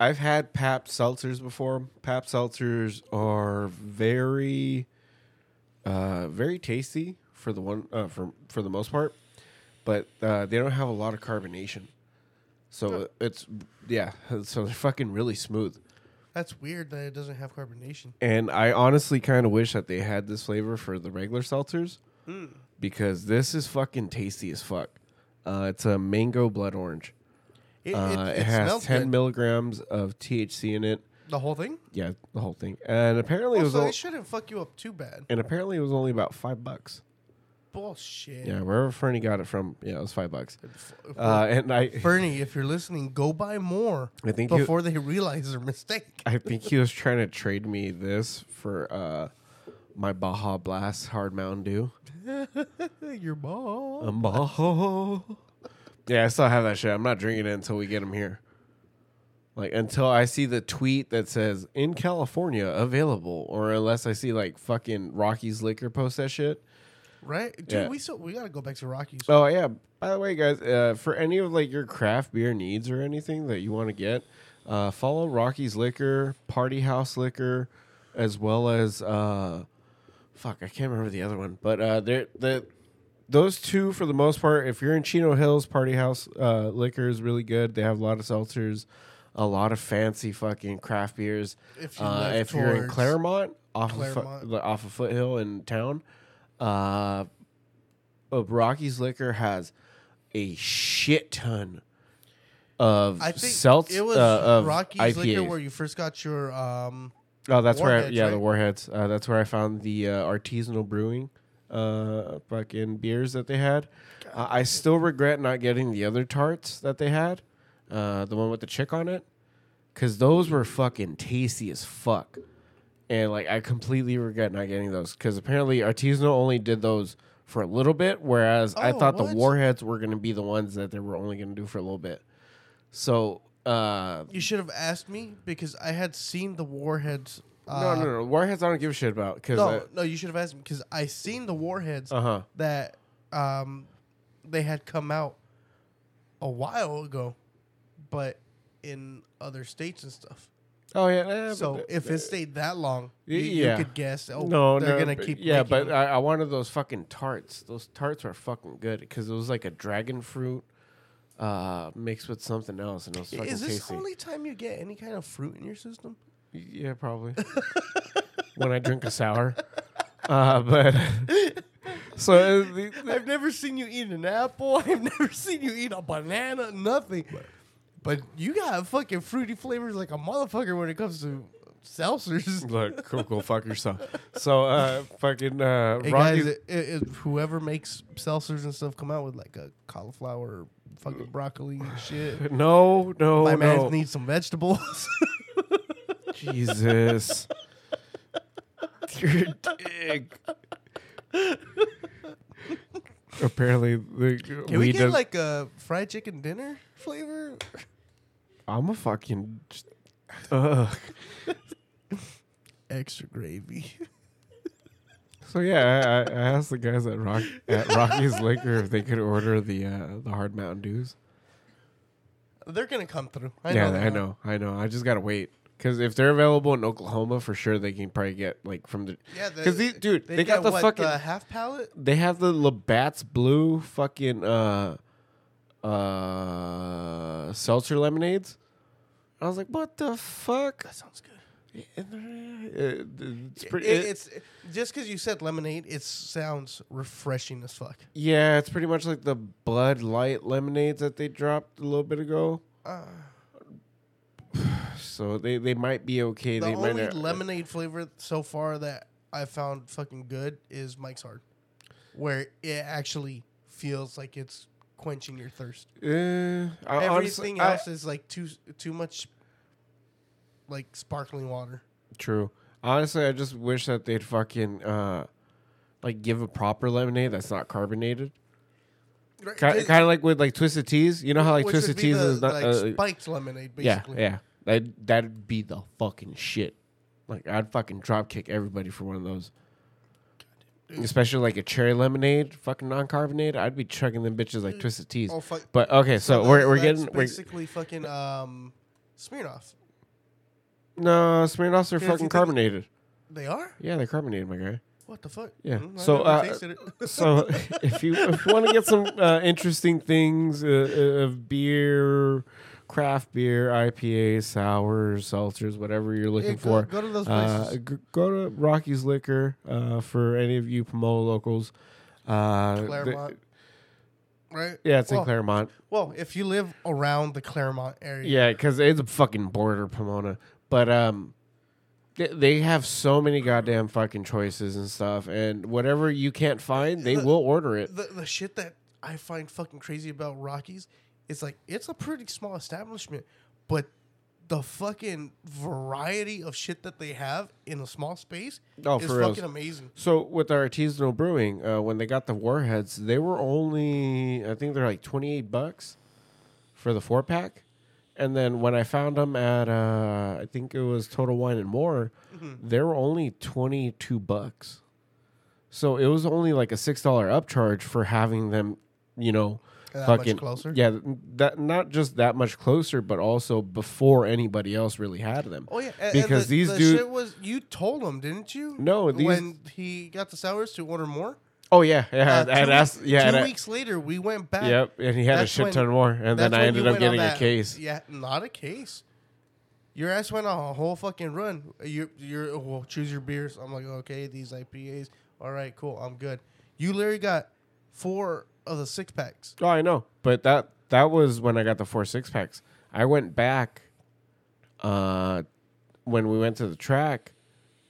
[SPEAKER 4] I've had Pabst seltzers before. Pabst seltzers are very, uh, very tasty for the one uh, for for the most part, but uh, they don't have a lot of carbonation. So it's yeah, *laughs* so they're fucking really smooth.
[SPEAKER 3] That's weird that it doesn't have carbonation.
[SPEAKER 4] And I honestly kind of wish that they had this flavor for the regular seltzers because this is fucking tasty as fuck. Uh, it's a mango blood orange.
[SPEAKER 3] It,
[SPEAKER 4] Uh, it, has 10
[SPEAKER 3] good.
[SPEAKER 4] milligrams of THC in it.
[SPEAKER 3] The whole thing?
[SPEAKER 4] Yeah, the whole thing. And apparently it was
[SPEAKER 3] Also,
[SPEAKER 4] o-
[SPEAKER 3] it shouldn't fuck you up too bad.
[SPEAKER 4] and apparently it was only about five bucks.
[SPEAKER 3] Bullshit.
[SPEAKER 4] Yeah, wherever Fernie got it from, yeah, it was five bucks. Uh, and I, *laughs*
[SPEAKER 3] Fernie, if you're listening, go buy more
[SPEAKER 4] I think
[SPEAKER 3] before they realize their mistake.
[SPEAKER 4] I think he was trying to trade me this for uh, my Baja Blast Hard Mountain Dew. *laughs*
[SPEAKER 3] Your mom.
[SPEAKER 4] Um, Baja. Yeah, I still have that shit. I'm not drinking it until we get him here. Like until I see the tweet that says in California available, or unless I see like fucking Rocky's liquor post that shit.
[SPEAKER 3] Right? Dude,
[SPEAKER 4] Yeah.
[SPEAKER 3] we so we gotta go back to Rocky's.
[SPEAKER 4] Oh yeah. By the way, guys, uh, for any of like your craft beer needs or anything that you want to get, uh, follow Rocky's Liquor, Party House Liquor, as well as uh, fuck, I can't remember the other one, but uh, they're the those two for the most part. If you're in Chino Hills, Party House uh, Liquor is really good. They have a lot of seltzers, a lot of fancy fucking craft beers.
[SPEAKER 3] If you
[SPEAKER 4] uh, if you're in Claremont, off of
[SPEAKER 3] Claremont.
[SPEAKER 4] Fu- off of Foothill in town, uh, Rocky's Liquor has a shit ton of
[SPEAKER 3] I think
[SPEAKER 4] seltz
[SPEAKER 3] it was
[SPEAKER 4] uh, of
[SPEAKER 3] Rocky's
[SPEAKER 4] IPAs.
[SPEAKER 3] Liquor where you first got your um
[SPEAKER 4] oh, that's where I, yeah the? Warheads. Uh, that's where I found the uh, artisanal brewing uh, fucking beers that they had. I still regret not getting the other tarts that they had, uh, the one with the chick on it, because those were fucking tasty as fuck. And like I completely regret not getting those because apparently artisanal only did those for a little bit, whereas I
[SPEAKER 3] Oh,
[SPEAKER 4] thought
[SPEAKER 3] what?
[SPEAKER 4] the warheads were going to be the ones that they were only going to do for a little bit. So uh,
[SPEAKER 3] you should have asked me because I had seen the warheads uh,
[SPEAKER 4] no, no, no, warheads I don't give a shit about because
[SPEAKER 3] No, no, you should have asked me because I seen the warheads
[SPEAKER 4] uh huh.
[SPEAKER 3] that um they had come out a while ago, but in other states and stuff.
[SPEAKER 4] Oh yeah. eh,
[SPEAKER 3] So
[SPEAKER 4] but-
[SPEAKER 3] if it stayed that long, you,
[SPEAKER 4] Y-
[SPEAKER 3] you could guess. Oh,
[SPEAKER 4] no,
[SPEAKER 3] they're
[SPEAKER 4] no,
[SPEAKER 3] gonna
[SPEAKER 4] but-
[SPEAKER 3] keep.
[SPEAKER 4] Yeah, but I, I wanted those fucking tarts. Those tarts were fucking good because it was like a dragon fruit uh, mixed with something else, and it was fucking
[SPEAKER 3] is this
[SPEAKER 4] tasty.
[SPEAKER 3] the only time you get any kind of fruit in your system?
[SPEAKER 4] Yeah, probably. *laughs* when I drink a sour. Uh, *laughs* but *laughs* so uh,
[SPEAKER 3] I've never seen you eat an apple. I've never seen you eat a banana. Nothing. But you got fucking fruity flavors like a motherfucker when it comes to seltzers. *laughs*
[SPEAKER 4] look, cool, cool, fuck yourself. So uh, fucking uh,
[SPEAKER 3] Hey guys, it, it, whoever makes seltzers and stuff come out with like a cauliflower, fucking broccoli and shit. *laughs*
[SPEAKER 4] no, no,
[SPEAKER 3] My
[SPEAKER 4] no.
[SPEAKER 3] man needs some vegetables. *laughs*
[SPEAKER 4] Jesus. You're a dick. Apparently, the
[SPEAKER 3] Can we
[SPEAKER 4] weed
[SPEAKER 3] get
[SPEAKER 4] does-
[SPEAKER 3] like a fried chicken dinner flavor?
[SPEAKER 4] I'm a fucking. Ugh. *laughs*
[SPEAKER 3] Extra gravy. *laughs*
[SPEAKER 4] So yeah, I, I asked the guys at Rock at Rocky's Liquor if they could order the uh, the hard Mountain Dews.
[SPEAKER 3] They're gonna come through. I
[SPEAKER 4] yeah,
[SPEAKER 3] know.
[SPEAKER 4] I know, I know. I just gotta wait because if they're available in Oklahoma, for sure they can probably get like from the.
[SPEAKER 3] Yeah,
[SPEAKER 4] Because these dude, they, got
[SPEAKER 3] get
[SPEAKER 4] the
[SPEAKER 3] what,
[SPEAKER 4] fucking.
[SPEAKER 3] the half pallet.
[SPEAKER 4] they have the Labatt's Blue fucking uh uh seltzer lemonades. I was like, what the fuck?
[SPEAKER 3] That sounds good.
[SPEAKER 4] It- It's pretty,
[SPEAKER 3] It-
[SPEAKER 4] it-
[SPEAKER 3] it's just because you said lemonade, it sounds refreshing as fuck.
[SPEAKER 4] yeah, it's pretty much like the Bud Light lemonades that they dropped a little bit ago.
[SPEAKER 3] Uh, *sighs*
[SPEAKER 4] So they, they might be okay.
[SPEAKER 3] the
[SPEAKER 4] they might
[SPEAKER 3] only
[SPEAKER 4] not,
[SPEAKER 3] lemonade flavor so far that I found fucking good is Mike's Hard, where it actually feels like it's quenching your thirst.
[SPEAKER 4] I- honestly,
[SPEAKER 3] Everything
[SPEAKER 4] I-
[SPEAKER 3] else is like too too much, like sparkling water.
[SPEAKER 4] True. Honestly, I just wish that they'd fucking uh, like give a proper lemonade that's not carbonated. Kind, kind of like with like Twisted Teas. You know how like
[SPEAKER 3] which
[SPEAKER 4] Twisted Teas
[SPEAKER 3] the,
[SPEAKER 4] is not.
[SPEAKER 3] like
[SPEAKER 4] uh,
[SPEAKER 3] spiked lemonade,
[SPEAKER 4] yeah, yeah. That that'd be the fucking shit. Like I'd fucking drop kick everybody for one of those. Especially like a cherry lemonade, fucking non-carbonated. I'd be chugging them bitches like Twisted Teas.
[SPEAKER 3] Oh fuck.
[SPEAKER 4] But okay, so,
[SPEAKER 3] So
[SPEAKER 4] we're we're getting we're,
[SPEAKER 3] basically fucking um, Smirnoff.
[SPEAKER 4] no Smirnoffs are
[SPEAKER 3] Yeah,
[SPEAKER 4] fucking carbonated.
[SPEAKER 3] They are.
[SPEAKER 4] Yeah, they're carbonated, my guy.
[SPEAKER 3] What the fuck?
[SPEAKER 4] Yeah.
[SPEAKER 3] Mm,
[SPEAKER 4] So, uh, *laughs* so if you if you want to get some uh, interesting things uh, uh, of beer, craft beer, IPAs, sours, seltzers, whatever you're looking
[SPEAKER 3] Yeah, go,
[SPEAKER 4] for,
[SPEAKER 3] go to those
[SPEAKER 4] uh,
[SPEAKER 3] places.
[SPEAKER 4] g- go to Rocky's Liquor uh, for any of you Pomona locals. Uh, the-
[SPEAKER 3] Claremont, right?
[SPEAKER 4] yeah, it's
[SPEAKER 3] well,
[SPEAKER 4] in Claremont.
[SPEAKER 3] Well, if you live around the Claremont area,
[SPEAKER 4] Yeah, because it's a fucking border Pomona, but um. they- They have so many goddamn fucking choices and stuff, and whatever you can't find, they
[SPEAKER 3] The-
[SPEAKER 4] will order it.
[SPEAKER 3] the the shit that I find fucking crazy about Rocky's is like it's a pretty small establishment, but the fucking variety of shit that they have in a small space
[SPEAKER 4] Oh,
[SPEAKER 3] is fucking amazing.
[SPEAKER 4] So with our artisanal brewing, uh, when they got the warheads, they were only I think they're like twenty eight bucks for the four pack, and then when I found them at uh, I think it was Total Wine and More,
[SPEAKER 3] Mm-hmm.
[SPEAKER 4] they were only twenty two bucks. So it was only like a six dollar upcharge for having them, you know,
[SPEAKER 3] That much
[SPEAKER 4] fucking
[SPEAKER 3] closer?
[SPEAKER 4] Yeah, that not just that much closer, but also before anybody else really had them.
[SPEAKER 3] Oh yeah, and,
[SPEAKER 4] Because
[SPEAKER 3] and the,
[SPEAKER 4] these
[SPEAKER 3] the
[SPEAKER 4] dude-
[SPEAKER 3] was you told him, didn't you?
[SPEAKER 4] No, these-
[SPEAKER 3] when he got the sours to order more.
[SPEAKER 4] Oh yeah, yeah.
[SPEAKER 3] Uh,
[SPEAKER 4] had asked. Yeah,
[SPEAKER 3] two
[SPEAKER 4] I-
[SPEAKER 3] weeks later, we went back.
[SPEAKER 4] Yep, and he had a shit
[SPEAKER 3] when-
[SPEAKER 4] ton more, and then I ended up getting a case.
[SPEAKER 3] Yeah, not a case. Your ass went on a whole fucking run. You, you're well, choose your beers. I'm like, okay, these IPAs. All right, cool. I'm good. You literally got four of the six packs.
[SPEAKER 4] Oh, I know, but that that was when I got the four six packs. I went back, uh, when we went to the track.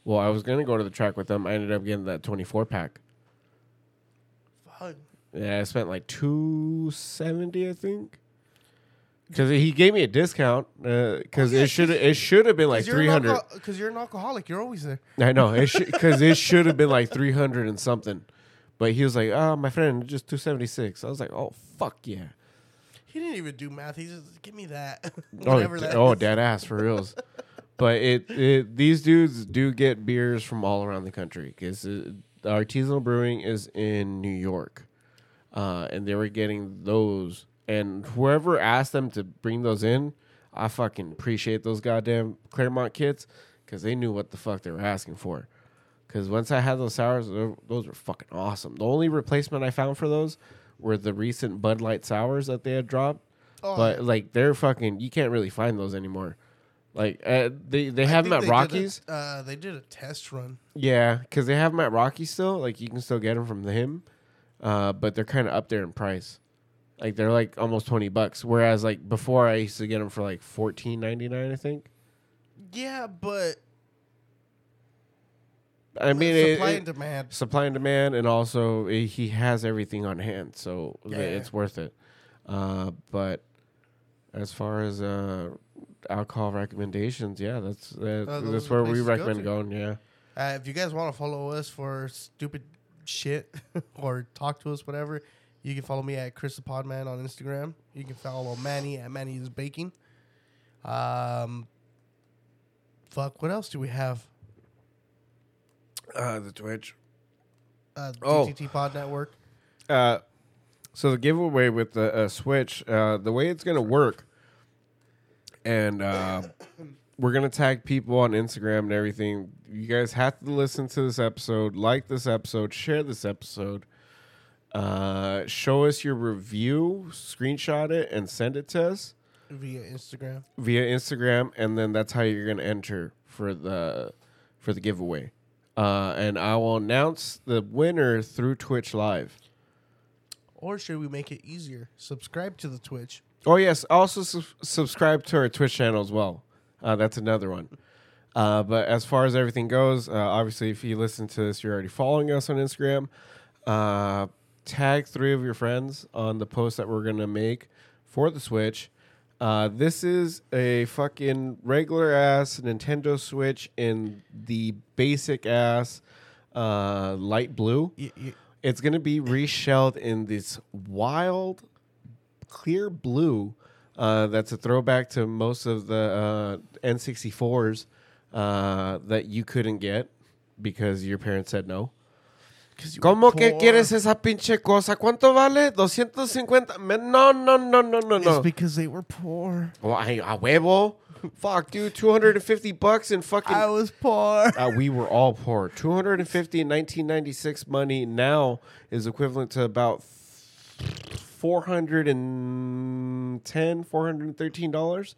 [SPEAKER 4] Well, I was gonna go to the track with them. I ended up getting that twenty four pack.
[SPEAKER 3] Fuck.
[SPEAKER 4] Yeah, I spent like two seventy, I think. Because he gave me a discount. Because
[SPEAKER 3] Oh, yeah,
[SPEAKER 4] it should it should have been like three hundred.
[SPEAKER 3] Because you're an alcoholic. You're always there.
[SPEAKER 4] I know it because it should have been like three hundred and something, but he was like, "Oh, my friend, just two seventy six. I was like, "Oh, fuck yeah!"
[SPEAKER 3] He didn't even do math. He just give me that. *laughs*
[SPEAKER 4] Oh,
[SPEAKER 3] Whatever
[SPEAKER 4] d-
[SPEAKER 3] that
[SPEAKER 4] oh,
[SPEAKER 3] is.
[SPEAKER 4] dead ass for reals. *laughs* but it, it these dudes do get beers from all around the country because the artisanal brewing is in New York, uh, and they were getting those. And whoever asked them to bring those in, I fucking appreciate those goddamn Claremont kits because they knew what the fuck they were asking for. Because once I had those sours, those were fucking awesome. The only replacement I found for those were the recent Bud Light sours that they had dropped.
[SPEAKER 3] Oh,
[SPEAKER 4] but like they're fucking, you can't really find those anymore. Like uh, they they
[SPEAKER 3] I
[SPEAKER 4] have them at
[SPEAKER 3] they did a-
[SPEAKER 4] Rocky's.
[SPEAKER 3] uh, they did a test run.
[SPEAKER 4] Yeah, because they have them at Rocky still. Like you can still get them from him, uh, but they're kind of up there in price. Like they're like almost twenty bucks. Whereas like before, I used to get them for like fourteen ninety nine. I think.
[SPEAKER 3] Yeah, but
[SPEAKER 4] I mean, it-
[SPEAKER 3] supply
[SPEAKER 4] it-
[SPEAKER 3] and demand.
[SPEAKER 4] supply and demand, and also eh, he has everything on hand, so
[SPEAKER 3] Yeah.
[SPEAKER 4] it's worth it. Uh, but as far as uh, alcohol recommendations, yeah, that's uh,
[SPEAKER 3] Uh,
[SPEAKER 4] that's where we
[SPEAKER 3] to go
[SPEAKER 4] recommend going. Yeah.
[SPEAKER 3] Uh, if you guys want to follow us for stupid shit *laughs* or talk to us, whatever, you can follow me at Chris the Podman on Instagram. You can follow Manny at Manny is Baking. Um, fuck, what else do we have?
[SPEAKER 4] Uh, the Twitch.
[SPEAKER 3] Uh,
[SPEAKER 4] Oh.
[SPEAKER 3] DTT Pod Network.
[SPEAKER 4] Uh, so the giveaway with the uh, Switch, uh, the way it's gonna work, and uh, *coughs* we're gonna tag people on Instagram and everything. You guys have to listen to this episode, like this episode, share this episode, uh, show us your review, screenshot it, and send it to us
[SPEAKER 3] via Instagram.
[SPEAKER 4] via Instagram, and then that's how you're gonna enter for the for the giveaway. Uh, and I will announce the winner through Twitch Live.
[SPEAKER 3] Or should we make it easier? Subscribe to the Twitch.
[SPEAKER 4] Oh yes, also su- subscribe to our Twitch channel as well. Uh, that's another one. Uh, but as far as everything goes, uh, obviously, if you listen to this, you're already following us on Instagram. Uh, tag three of your friends on the post that we're gonna make for the Switch. Uh, this is a fucking regular ass Nintendo Switch in the basic ass uh, light blue.
[SPEAKER 3] Y- y-
[SPEAKER 4] It's gonna be reshelled in this wild, clear blue. Uh, that's a throwback to most of the uh, N64s uh, that you couldn't get because your parents said no.
[SPEAKER 3] 'Cause you were
[SPEAKER 4] ¿Cómo que quieres esa pinche cosa? ¿Cuánto vale? 250. Me- No, no, no, no, no,
[SPEAKER 3] It's
[SPEAKER 4] no.
[SPEAKER 3] because they were poor.
[SPEAKER 4] Well, I, a huevo. Fuck, dude. 250 bucks in fucking.
[SPEAKER 3] I was poor.
[SPEAKER 4] Uh, we were all poor. 250 in 1996 money now is equivalent to about 410 413 dollars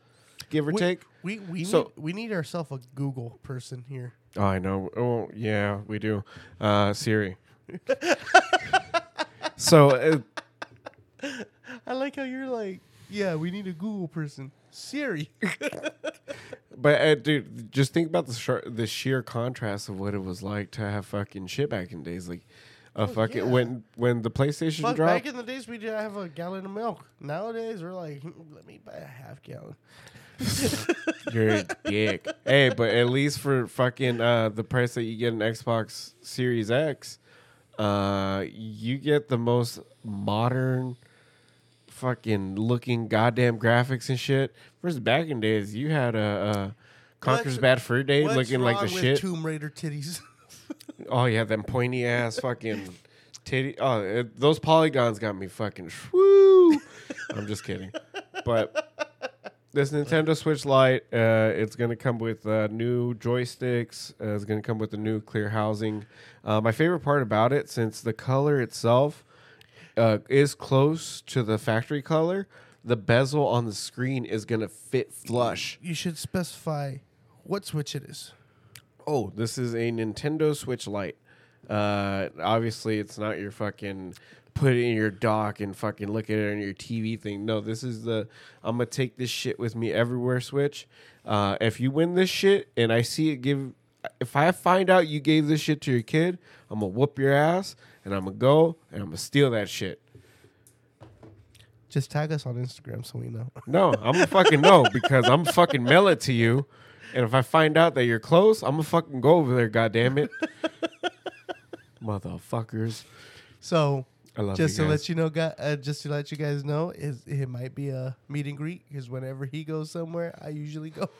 [SPEAKER 4] give or
[SPEAKER 3] we,
[SPEAKER 4] take
[SPEAKER 3] We we
[SPEAKER 4] So-
[SPEAKER 3] need we need ourselves a Google person here.
[SPEAKER 4] oh i know oh yeah we do uh siri *laughs* so uh,
[SPEAKER 3] I like how you're like, yeah, we need a Google person. Siri. *laughs*
[SPEAKER 4] but uh, dude just think about the shar- the sheer contrast of what it was like to have fucking shit back in days like a fucking
[SPEAKER 3] yeah.
[SPEAKER 4] when when the playstation
[SPEAKER 3] Fuck,
[SPEAKER 4] dropped
[SPEAKER 3] back in the days we did have a gallon of milk. Nowadays we're like, "Hmm, let me buy a half gallon. *laughs*
[SPEAKER 4] You're a dick. hey, but at least for fucking uh, the price that you get an Xbox Series X, uh, you get the most modern, fucking looking goddamn graphics and shit. First back in days, you had a, a Conker's Bad Fur Day
[SPEAKER 3] What's
[SPEAKER 4] looking like the
[SPEAKER 3] with
[SPEAKER 4] shit.
[SPEAKER 3] Tomb Raider titties. *laughs*
[SPEAKER 4] oh yeah, them pointy ass fucking titty. Oh, it, those polygons got me fucking. Woo! I'm just kidding, but this Nintendo Switch Lite, uh, it's going to come with uh, new joysticks. Uh, it's going to come with a new clear housing. Uh, my favorite part about it, since the color itself uh, is close to the factory color, the bezel on the screen is going to fit flush.
[SPEAKER 3] you should specify what switch it is.
[SPEAKER 4] Oh, this is a Nintendo Switch Lite. Uh, obviously, it's not your fucking put it in your dock and fucking look at it on your TV thing. No, this is the I'm gonna take this shit with me everywhere Switch. Uh, if you win this shit and I see it give, if I find out you gave this shit to your kid, I'm gonna whoop your ass and I'm gonna go and I'm gonna steal that shit.
[SPEAKER 3] Just tag us on Instagram so we know.
[SPEAKER 4] No, I'm gonna fucking know *laughs* because I'm fucking mail it to you. And if I find out that you're close, I'm gonna fucking go over there. God damn it, *laughs* motherfuckers!
[SPEAKER 3] So
[SPEAKER 4] I love
[SPEAKER 3] just
[SPEAKER 4] you
[SPEAKER 3] to
[SPEAKER 4] guys.
[SPEAKER 3] let you know, guy, uh, just to let you guys know, is it might be a meet and greet because whenever he goes somewhere, I usually go. *laughs*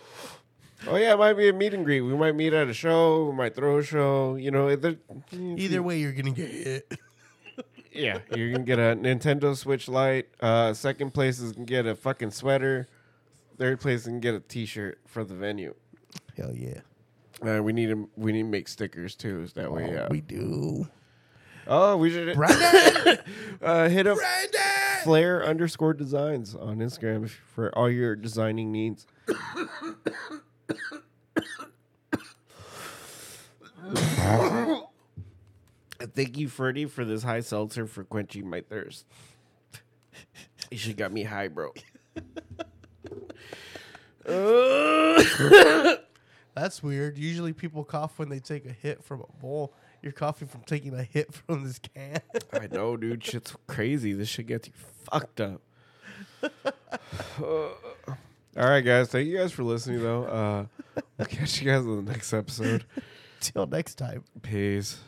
[SPEAKER 4] Oh yeah, it might be a meet and greet. We might meet at a show. We might throw a show. You know, either,
[SPEAKER 3] Either way, you're gonna get hit. *laughs*
[SPEAKER 4] yeah, you're gonna get a Nintendo Switch Lite. Uh, second place is gonna get a fucking sweater. third place can get a T-shirt for the venue.
[SPEAKER 3] Hell yeah.
[SPEAKER 4] Uh, we need to we need to make stickers too. So that way,
[SPEAKER 3] Oh,
[SPEAKER 4] uh,
[SPEAKER 3] we do.
[SPEAKER 4] Oh, we should
[SPEAKER 3] Brandon! *laughs*
[SPEAKER 4] uh, hit up
[SPEAKER 3] Brandon!
[SPEAKER 4] Flair underscore designs on Instagram for all your designing needs. *coughs* Thank you, Freddie, for this high seltzer for quenching my thirst. You should got me high, bro. Uh, *coughs*
[SPEAKER 3] That's weird. Usually people cough when they take a hit from a bowl. You're coughing from taking a hit *laughs* from this can.
[SPEAKER 4] I know, dude. Shit's crazy. This shit gets you fucked up. *sighs* all right, guys. Thank you guys for listening, though. Uh, we'll catch you guys in the next episode. *laughs*
[SPEAKER 3] Till next time.
[SPEAKER 4] Peace.